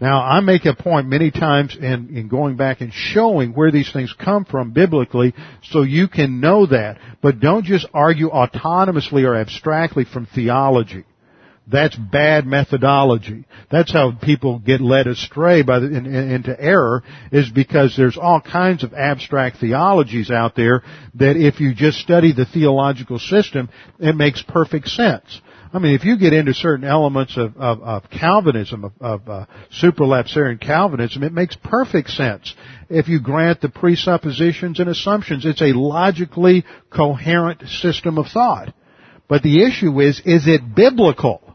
Now, I make a point many times in, in going back and showing where these things come from biblically so you can know that. But don't just argue autonomously or abstractly from theology. That's bad methodology. That's how people get led astray by the, in, in, into error is because there's all kinds of abstract theologies out there that if you just study the theological system, it makes perfect sense. I mean, if you get into certain elements of, of, of Calvinism, of, of uh, Calvinism, it makes perfect sense. If you grant the presuppositions and assumptions, it's a logically coherent system of thought. But the issue is, is it biblical?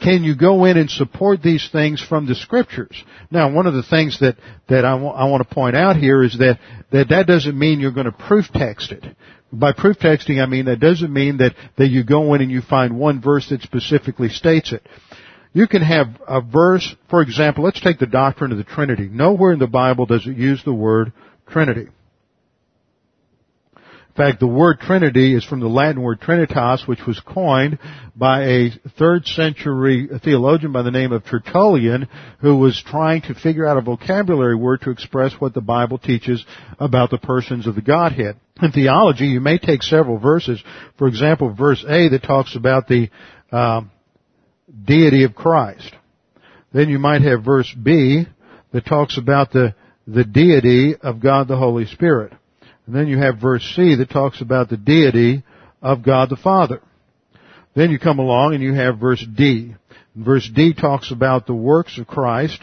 Can you go in and support these things from the scriptures? Now, one of the things that, that I, w- I want to point out here is that, that that doesn't mean you're going to proof text it. By proof texting, I mean that doesn't mean that, that you go in and you find one verse that specifically states it. You can have a verse, for example, let's take the doctrine of the Trinity. Nowhere in the Bible does it use the word Trinity. In fact, the word Trinity is from the Latin word Trinitas, which was coined by a third century theologian by the name of Tertullian, who was trying to figure out a vocabulary word to express what the Bible teaches about the persons of the Godhead. In theology, you may take several verses. For example, verse A that talks about the um, deity of Christ. Then you might have verse B that talks about the the deity of God the Holy Spirit. And then you have verse C that talks about the deity of God the Father. Then you come along and you have verse D. Verse D talks about the works of Christ,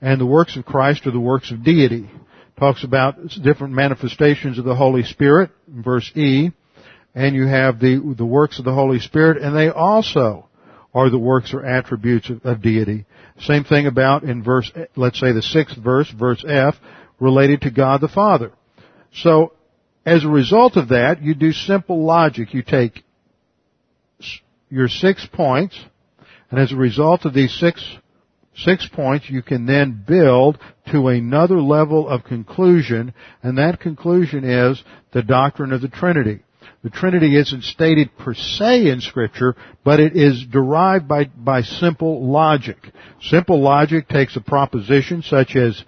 and the works of Christ are the works of deity. Talks about different manifestations of the Holy Spirit, verse E, and you have the, the works of the Holy Spirit, and they also are the works or attributes of, of deity. Same thing about in verse, let's say the sixth verse, verse F, related to God the Father. So, as a result of that, you do simple logic. You take your six points, and as a result of these six, six points, you can then build to another level of conclusion, and that conclusion is the doctrine of the Trinity. The Trinity isn't stated per se in Scripture, but it is derived by, by simple logic. Simple logic takes a proposition such as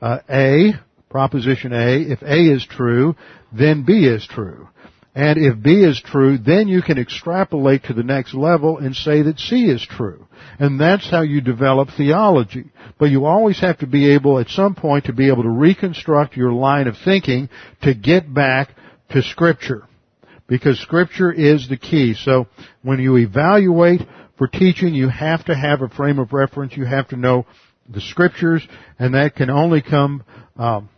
uh, A, proposition A, if A is true, then B is true. And if B is true, then you can extrapolate to the next level and say that C is true. And that's how you develop theology. But you always have to be able at some point to be able to reconstruct your line of thinking to get back to Scripture. Because Scripture is the key. So when you evaluate for teaching, you have to have a frame of reference. You have to know the Scriptures, and that can only come um,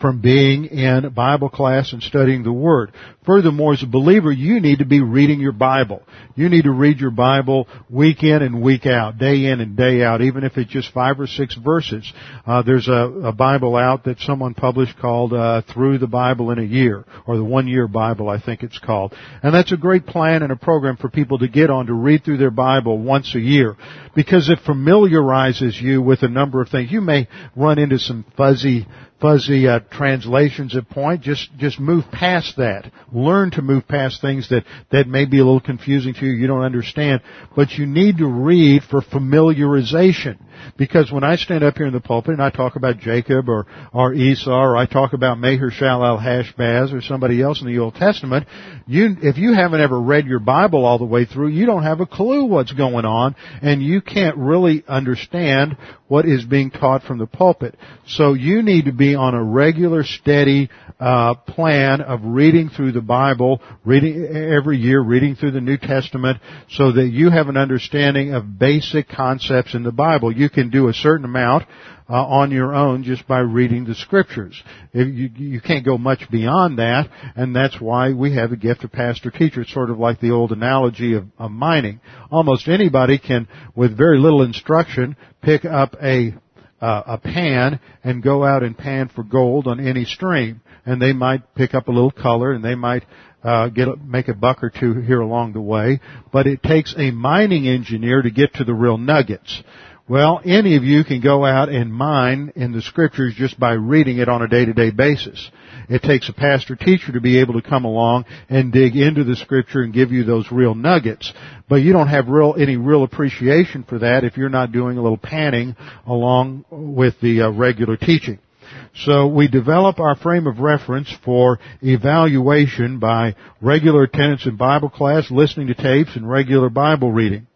from being in Bible class and studying the Word. Furthermore, as a believer, you need to be reading your Bible. You need to read your Bible week in and week out, day in and day out, even if it's just five or six verses. Uh, there's a, a, Bible out that someone published called uh, Through the Bible in a Year, or the One Year Bible, I think it's called. And that's a great plan and a program for people to get on to read through their Bible once a year, because it familiarizes you with a number of things. You may run into some fuzzy fuzzy uh, translations at point. Just just move past that. Learn to move past things that that may be a little confusing to you. You don't understand, but you need to read for familiarization. Because when I stand up here in the pulpit and I talk about Jacob or, or Esau or I talk about Maher-shalal-hash-baz or somebody else in the Old Testament, you, if you haven't ever read your Bible all the way through, you don't have a clue what's going on and you can't really understand what is being taught from the pulpit. So you need to be on a regular, steady uh, plan of reading through the Bible, reading every year, reading through the New Testament, so that you have an understanding of basic concepts in the Bible. You can do a certain amount uh, on your own just by reading the scriptures. If You, you, can't go much beyond that, and that's why we have a gift of pastor teacher. It's sort of like the old analogy of, of mining. Almost anybody can, with very little instruction, pick up a uh, a pan and go out and pan for gold on any stream, and they might pick up a little color, and they might uh, get make a buck or two here along the way. But it takes a mining engineer to get to the real nuggets. Well, any of you can go out and mine in the scriptures just by reading it on a day-to-day basis. It takes a pastor teacher to be able to come along and dig into the scripture and give you those real nuggets. But you don't have real, any real appreciation for that if you're not doing a little panning along with the uh, regular teaching. So we develop our frame of reference for evaluation by regular attendance in Bible class, listening to tapes, and regular Bible reading.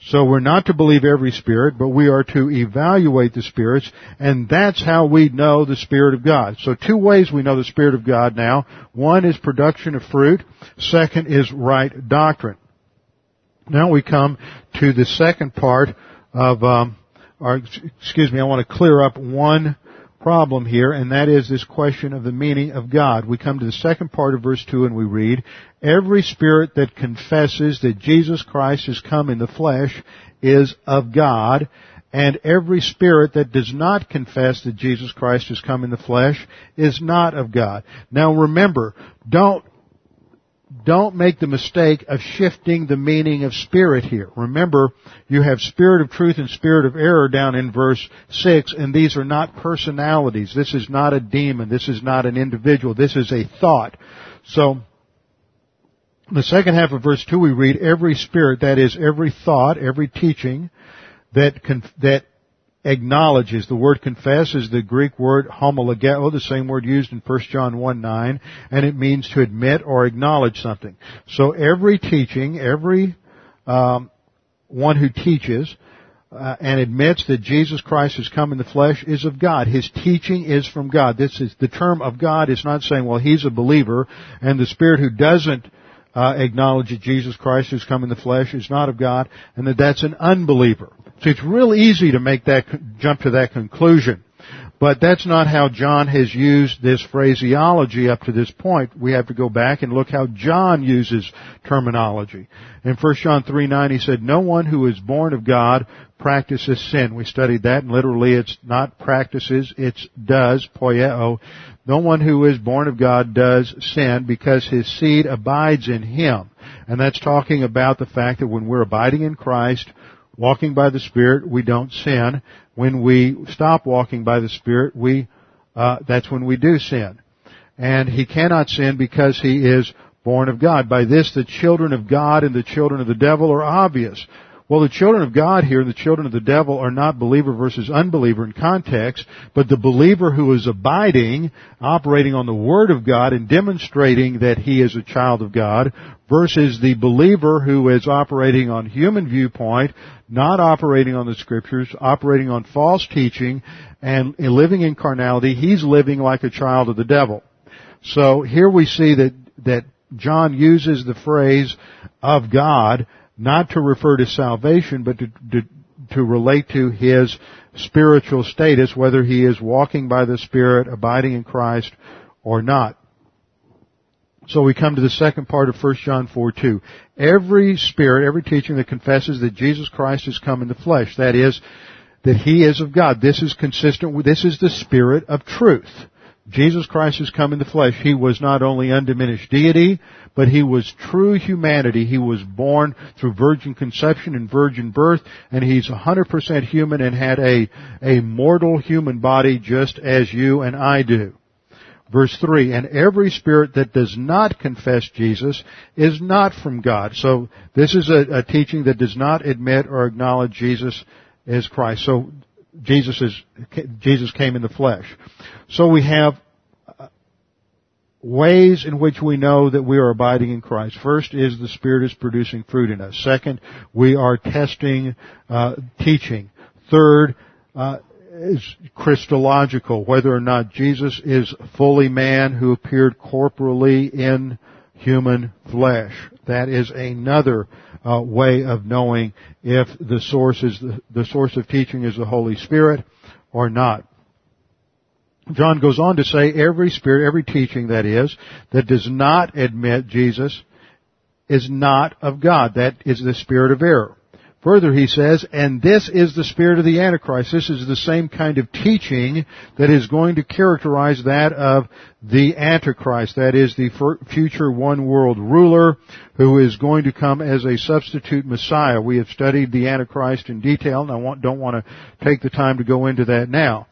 So we're not to believe every spirit, but we are to evaluate the spirits, and that's how we know the Spirit of God. So two ways we know the Spirit of God now. One is production of fruit. Second is right doctrine. Now we come to the second part of, um, or excuse me, I want to clear up one problem here, and that is this question of the meaning of God. We come to the second part of verse 2 and we read, Every spirit that confesses that Jesus Christ has come in the flesh is of God, and every spirit that does not confess that Jesus Christ has come in the flesh is not of God. Now remember, don't don't make the mistake of shifting the meaning of spirit here. Remember, you have spirit of truth and spirit of error down in verse 6, and these are not personalities. This is not a demon. This is not an individual. This is a thought. So, in the second half of verse 2 we read, every spirit, that is every thought, every teaching, that, that acknowledges. The word confess is the Greek word homologeo, the same word used in 1 John 1 9, and it means to admit or acknowledge something. So every teaching, every um, one who teaches uh, and admits that Jesus Christ has come in the flesh is of God. His teaching is from God. This is the term of God is not saying, well, he's a believer, and the spirit who doesn't uh, acknowledge that Jesus Christ has come in the flesh is not of God, and that that's an unbeliever. So it's real easy to make that jump to that conclusion. But that's not how John has used this phraseology up to this point. We have to go back and look how John uses terminology. In 1 John 3 9 he said, No one who is born of God practices sin. We studied that and literally it's not practices, it's does, poieo. No one who is born of God does sin because his seed abides in him. And that's talking about the fact that when we're abiding in Christ, walking by the Spirit, we don't sin. When we stop walking by the Spirit, we, uh, that's when we do sin. And he cannot sin because he is born of God. By this, the children of God and the children of the devil are obvious. Well, the children of God here and the children of the devil are not believer versus unbeliever in context, but the believer who is abiding, operating on the Word of God and demonstrating that he is a child of God, versus the believer who is operating on human viewpoint, not operating on the Scriptures, operating on false teaching, and living in carnality, he's living like a child of the devil. So here we see that, that John uses the phrase of God not to refer to salvation, but to, to, to relate to his spiritual status, whether he is walking by the Spirit, abiding in Christ, or not. So we come to the second part of 1 John 4 2. Every spirit, every teaching that confesses that Jesus Christ has come in the flesh, that is, that He is of God. This is consistent with, this is the spirit of truth. Jesus Christ has come in the flesh. He was not only undiminished deity, but he was true humanity. He was born through virgin conception and virgin birth, and he's 100% human and had a, a mortal human body just as you and I do. Verse 3, and every spirit that does not confess Jesus is not from God. So this is a, a teaching that does not admit or acknowledge Jesus as Christ. So Jesus is, Jesus came in the flesh. So we have uh, ways in which we know that we are abiding in Christ. First is the Spirit is producing fruit in us. Second, we are testing uh, teaching. Third uh, is Christological, whether or not Jesus is fully man who appeared corporally in human flesh. That is another uh, way of knowing if the source is the, the source of teaching is the Holy Spirit or not. John goes on to say every spirit, every teaching that is, that does not admit Jesus is not of God. That is the spirit of error. Further, he says, and this is the spirit of the Antichrist. This is the same kind of teaching that is going to characterize that of the Antichrist. That is the future one world ruler who is going to come as a substitute Messiah. We have studied the Antichrist in detail and I don't want to take the time to go into that now.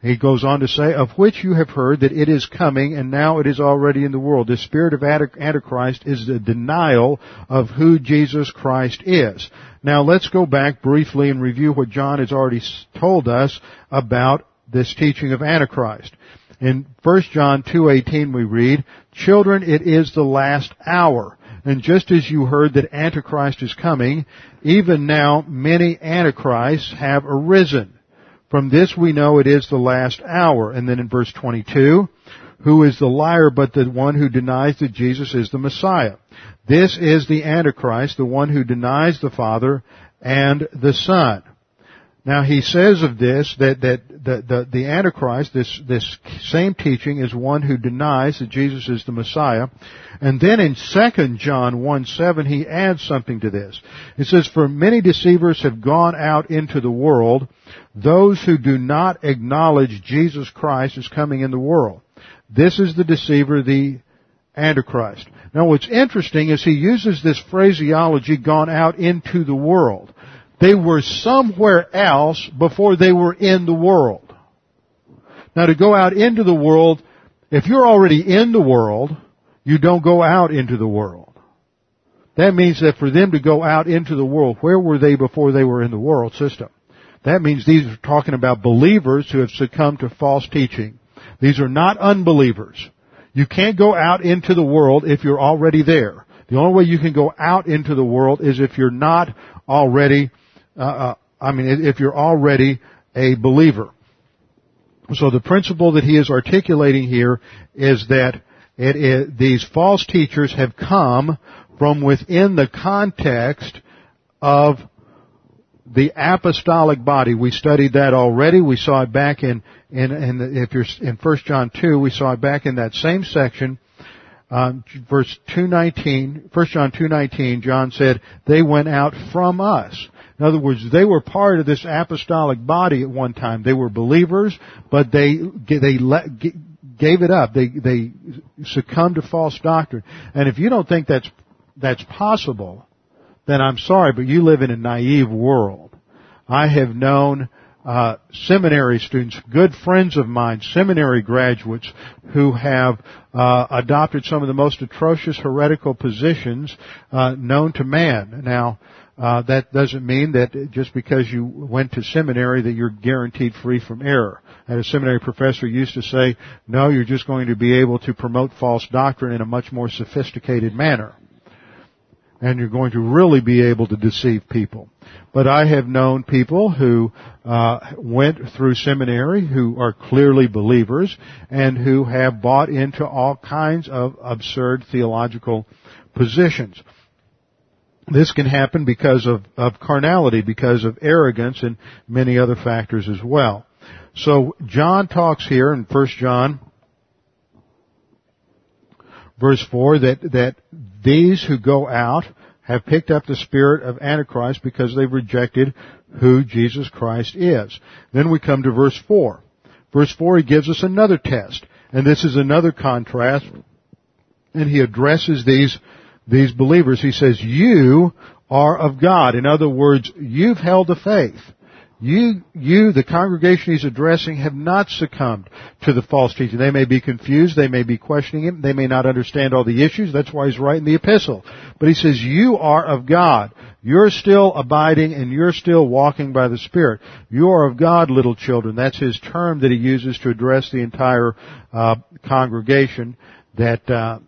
He goes on to say, of which you have heard that it is coming and now it is already in the world. The spirit of Antichrist is the denial of who Jesus Christ is. Now let's go back briefly and review what John has already told us about this teaching of Antichrist. In 1 John 2.18 we read, Children, it is the last hour. And just as you heard that Antichrist is coming, even now many Antichrists have arisen. From this we know it is the last hour. And then in verse 22, who is the liar but the one who denies that Jesus is the Messiah? This is the Antichrist, the one who denies the Father and the Son. Now he says of this that, that the, the, the Antichrist, this, this same teaching is one who denies that Jesus is the Messiah. And then in 2 John 1 7, he adds something to this. It says, For many deceivers have gone out into the world, those who do not acknowledge Jesus Christ is coming in the world. This is the deceiver, the Antichrist. Now what's interesting is he uses this phraseology, gone out into the world. They were somewhere else before they were in the world. Now to go out into the world, if you're already in the world, you don't go out into the world. That means that for them to go out into the world, where were they before they were in the world system? That means these are talking about believers who have succumbed to false teaching. These are not unbelievers. You can't go out into the world if you're already there. The only way you can go out into the world is if you're not already uh, uh, I mean, if you're already a believer. So the principle that he is articulating here is that it is, these false teachers have come from within the context of the apostolic body. We studied that already. We saw it back in, in, in if you're in 1 John 2, we saw it back in that same section. Um, verse 219, 1 John 219, John said, they went out from us. In other words, they were part of this apostolic body at one time. They were believers, but they they let, gave it up. They they succumbed to false doctrine. And if you don't think that's that's possible, then I'm sorry, but you live in a naive world. I have known uh, seminary students, good friends of mine, seminary graduates, who have uh, adopted some of the most atrocious heretical positions uh, known to man. Now, uh, that doesn't mean that just because you went to seminary that you're guaranteed free from error. And a seminary professor used to say, no, you're just going to be able to promote false doctrine in a much more sophisticated manner. And you're going to really be able to deceive people. But I have known people who uh, went through seminary who are clearly believers and who have bought into all kinds of absurd theological positions. This can happen because of, of carnality, because of arrogance, and many other factors as well. So John talks here in 1 John verse 4 that, that these who go out have picked up the spirit of Antichrist because they've rejected who Jesus Christ is. Then we come to verse 4. Verse 4 he gives us another test. And this is another contrast. And he addresses these these believers. He says, you are of God. In other words, you've held the faith. You, you, the congregation he's addressing, have not succumbed to the false teaching. They may be confused, they may be questioning him, they may not understand all the issues, that's why he's writing the epistle. But he says, you are of God. You're still abiding and you're still walking by the Spirit. You are of God, little children. That's his term that he uses to address the entire uh, congregation that, uh,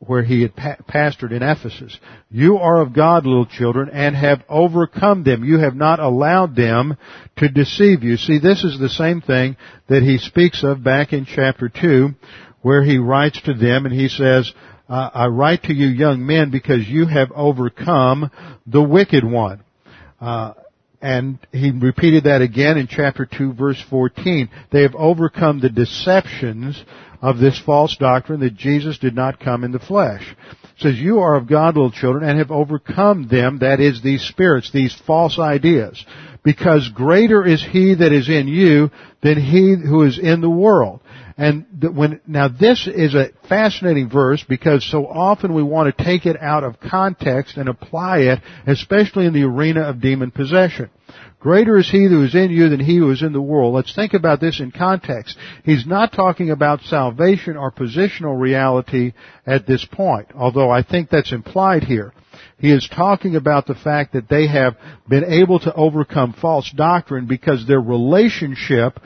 where he had pa- pastored in Ephesus. You are of God, little children, and have overcome them. You have not allowed them to deceive you. See, this is the same thing that he speaks of back in chapter 2, where he writes to them and he says, I write to you young men because you have overcome the wicked one. Uh, and he repeated that again in chapter 2 verse 14. They have overcome the deceptions of this false doctrine that Jesus did not come in the flesh. It says, you are of God, little children, and have overcome them, that is, these spirits, these false ideas. Because greater is he that is in you than he who is in the world. And when, now this is a fascinating verse because so often we want to take it out of context and apply it, especially in the arena of demon possession. Greater is he who is in you than he who is in the world. Let's think about this in context. He's not talking about salvation or positional reality at this point, although I think that's implied here. He is talking about the fact that they have been able to overcome false doctrine because their relationship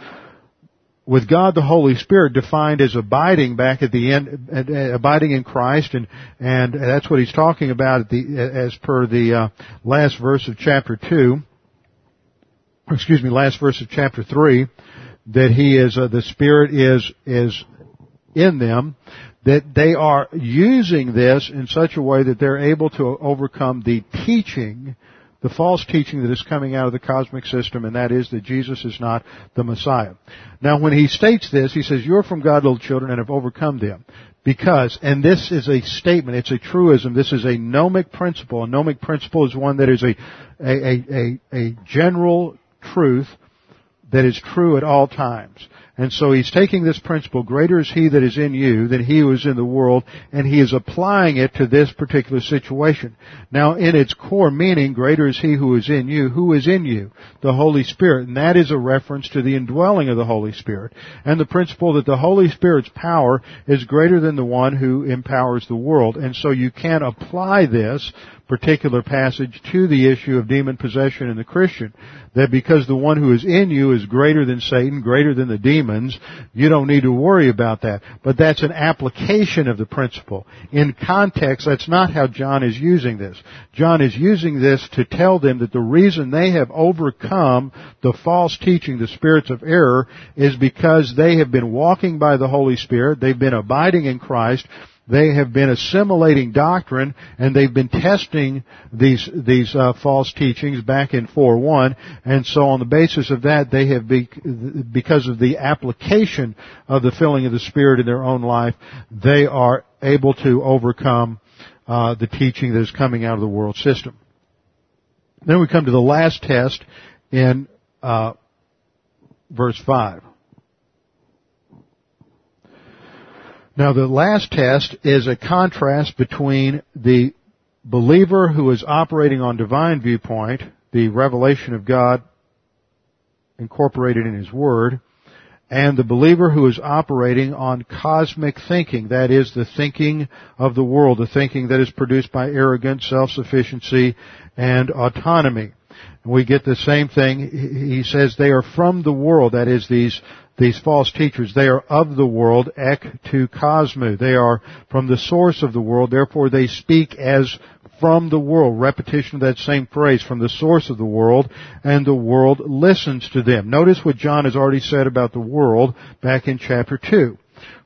with God the Holy Spirit defined as abiding back at the end, abiding in Christ, and and that's what he's talking about at the, as per the uh, last verse of chapter two. Excuse me, last verse of chapter three, that he is uh, the Spirit is is in them, that they are using this in such a way that they're able to overcome the teaching the false teaching that is coming out of the cosmic system, and that is that Jesus is not the Messiah. Now, when he states this, he says, You're from God, little children, and have overcome them. Because, and this is a statement, it's a truism, this is a gnomic principle. A gnomic principle is one that is a, a, a, a, a general truth that is true at all times. And so he's taking this principle, greater is he that is in you than he who is in the world, and he is applying it to this particular situation. Now, in its core meaning, greater is he who is in you. Who is in you? The Holy Spirit. And that is a reference to the indwelling of the Holy Spirit. And the principle that the Holy Spirit's power is greater than the one who empowers the world. And so you can apply this particular passage to the issue of demon possession in the Christian. That because the one who is in you is greater than Satan, greater than the demons, you don't need to worry about that. But that's an application of the principle. In context, that's not how John is using this. John is using this to tell them that the reason they have overcome the false teaching, the spirits of error, is because they have been walking by the Holy Spirit, they've been abiding in Christ, they have been assimilating doctrine and they've been testing these these uh, false teachings back in 4:1 and so on the basis of that they have be, because of the application of the filling of the spirit in their own life they are able to overcome uh, the teaching that is coming out of the world system. Then we come to the last test in uh, verse 5. Now the last test is a contrast between the believer who is operating on divine viewpoint, the revelation of God incorporated in His Word, and the believer who is operating on cosmic thinking, that is the thinking of the world, the thinking that is produced by arrogance, self-sufficiency, and autonomy. And we get the same thing. He says they are from the world, that is these these false teachers. They are of the world, ek tou kosmou. They are from the source of the world, therefore they speak as from the world. Repetition of that same phrase, from the source of the world, and the world listens to them. Notice what John has already said about the world back in chapter 2.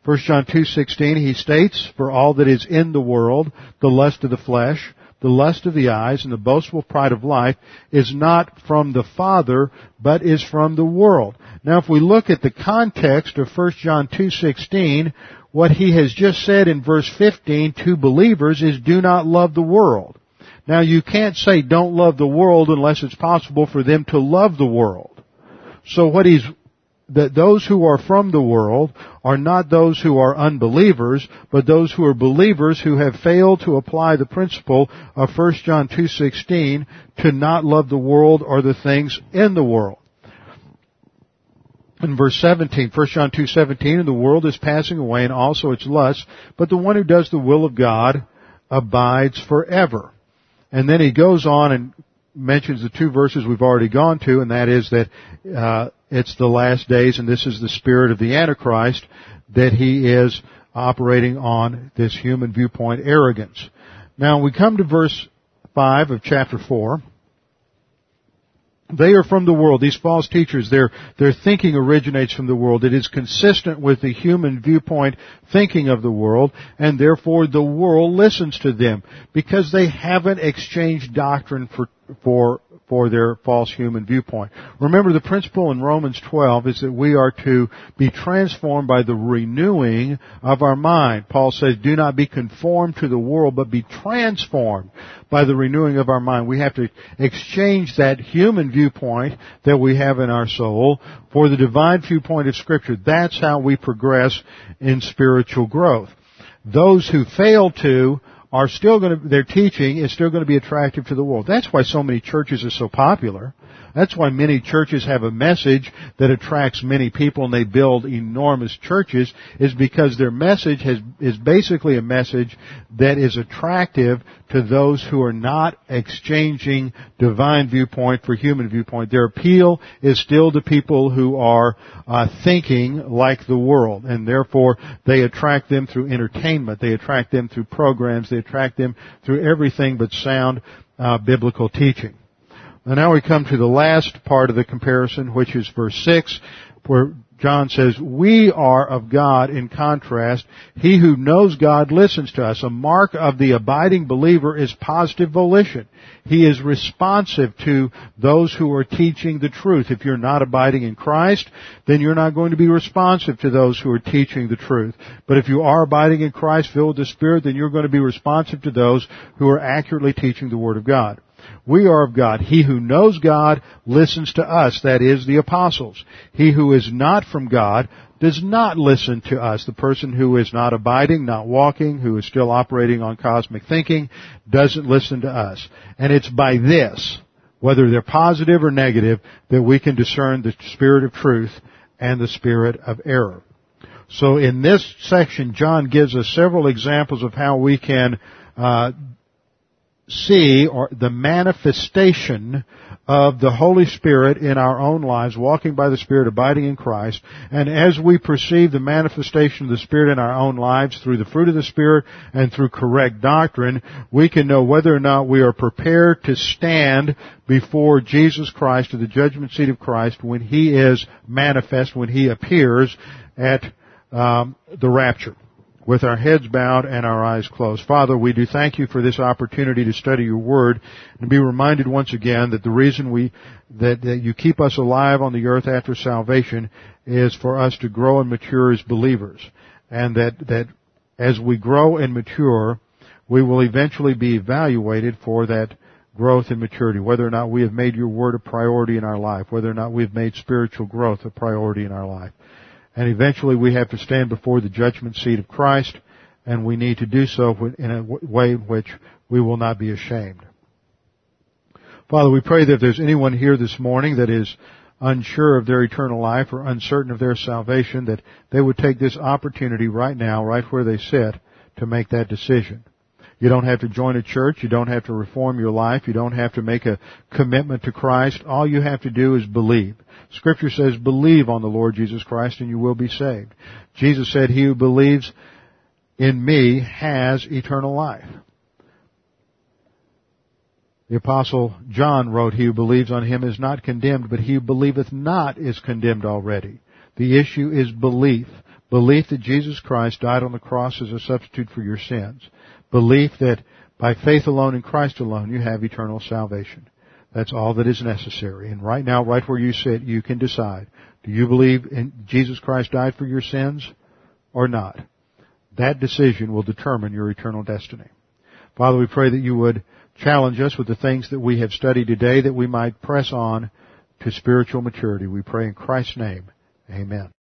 1 John 2:16 he states, "For all that is in the world, the lust of the flesh, the lust of the eyes, and the boastful pride of life is not from the Father, but is from the world." Now if we look at the context of 1 John 2.16, what he has just said in verse 15 to believers is do not love the world. Now you can't say don't love the world unless it's possible for them to love the world. So what he's that those who are from the world are not those who are unbelievers, but those who are believers who have failed to apply the principle of 1 John 2:16 to not love the world or the things in the world in verse 17, 1 John 2:17, and the world is passing away and also its lusts, but the one who does the will of God abides forever. And then he goes on and mentions the two verses we've already gone to, and that is that uh, it's the last days, and this is the spirit of the Antichrist that he is operating on this human viewpoint arrogance. Now we come to verse 5 of chapter 4. They are from the world. These false teachers, their, their thinking originates from the world. It is consistent with the human viewpoint thinking of the world, and therefore the world listens to them because they haven't exchanged doctrine for, for for their false human viewpoint. Remember the principle in Romans 12 is that we are to be transformed by the renewing of our mind. Paul says, do not be conformed to the world, but be transformed by the renewing of our mind. We have to exchange that human viewpoint that we have in our soul for the divine viewpoint of scripture. That's how we progress in spiritual growth. Those who fail to are still going to, their teaching is still going to be attractive to the world. That's why so many churches are so popular. That's why many churches have a message that attracts many people and they build enormous churches is because their message has, is basically a message that is attractive to those who are not exchanging divine viewpoint for human viewpoint. Their appeal is still to people who are uh, thinking like the world and therefore they attract them through entertainment. They attract them through programs. They attract them through everything but sound uh, biblical teaching. Now we come to the last part of the comparison, which is verse 6, where John says, we are of God in contrast. He who knows God listens to us. A mark of the abiding believer is positive volition. He is responsive to those who are teaching the truth. If you're not abiding in Christ, then you're not going to be responsive to those who are teaching the truth. But if you are abiding in Christ, filled with the Spirit, then you're going to be responsive to those who are accurately teaching the Word of God. We are of God. He who knows God listens to us, that is, the apostles. He who is not from God does not listen to us. The person who is not abiding, not walking, who is still operating on cosmic thinking, doesn't listen to us. And it's by this, whether they're positive or negative, that we can discern the spirit of truth and the spirit of error. So in this section, John gives us several examples of how we can uh, see or the manifestation of the Holy Spirit in our own lives, walking by the Spirit, abiding in Christ. And as we perceive the manifestation of the Spirit in our own lives through the fruit of the Spirit and through correct doctrine, we can know whether or not we are prepared to stand before Jesus Christ at the judgment seat of Christ when He is manifest, when He appears at um, the rapture with our heads bowed and our eyes closed. Father, we do thank you for this opportunity to study your word and be reminded once again that the reason we, that, that you keep us alive on the earth after salvation is for us to grow and mature as believers. And that, that as we grow and mature, we will eventually be evaluated for that growth and maturity, whether or not we have made your word a priority in our life, whether or not we've made spiritual growth a priority in our life. And eventually we have to stand before the judgment seat of Christ, and we need to do so in a way in which we will not be ashamed. Father, we pray that if there's anyone here this morning that is unsure of their eternal life or uncertain of their salvation, that they would take this opportunity right now, right where they sit, to make that decision. You don't have to join a church. You don't have to reform your life. You don't have to make a commitment to Christ. All you have to do is believe. Scripture says, believe on the Lord Jesus Christ and you will be saved. Jesus said, he who believes in me has eternal life. The apostle John wrote, he who believes on him is not condemned, but he who believeth not is condemned already. The issue is belief. Belief that Jesus Christ died on the cross as a substitute for your sins. Belief that by faith alone in Christ alone you have eternal salvation. That's all that is necessary. And right now, right where you sit, you can decide. Do you believe in Jesus Christ died for your sins or not? That decision will determine your eternal destiny. Father, we pray that you would challenge us with the things that we have studied today that we might press on to spiritual maturity. We pray in Christ's name. Amen.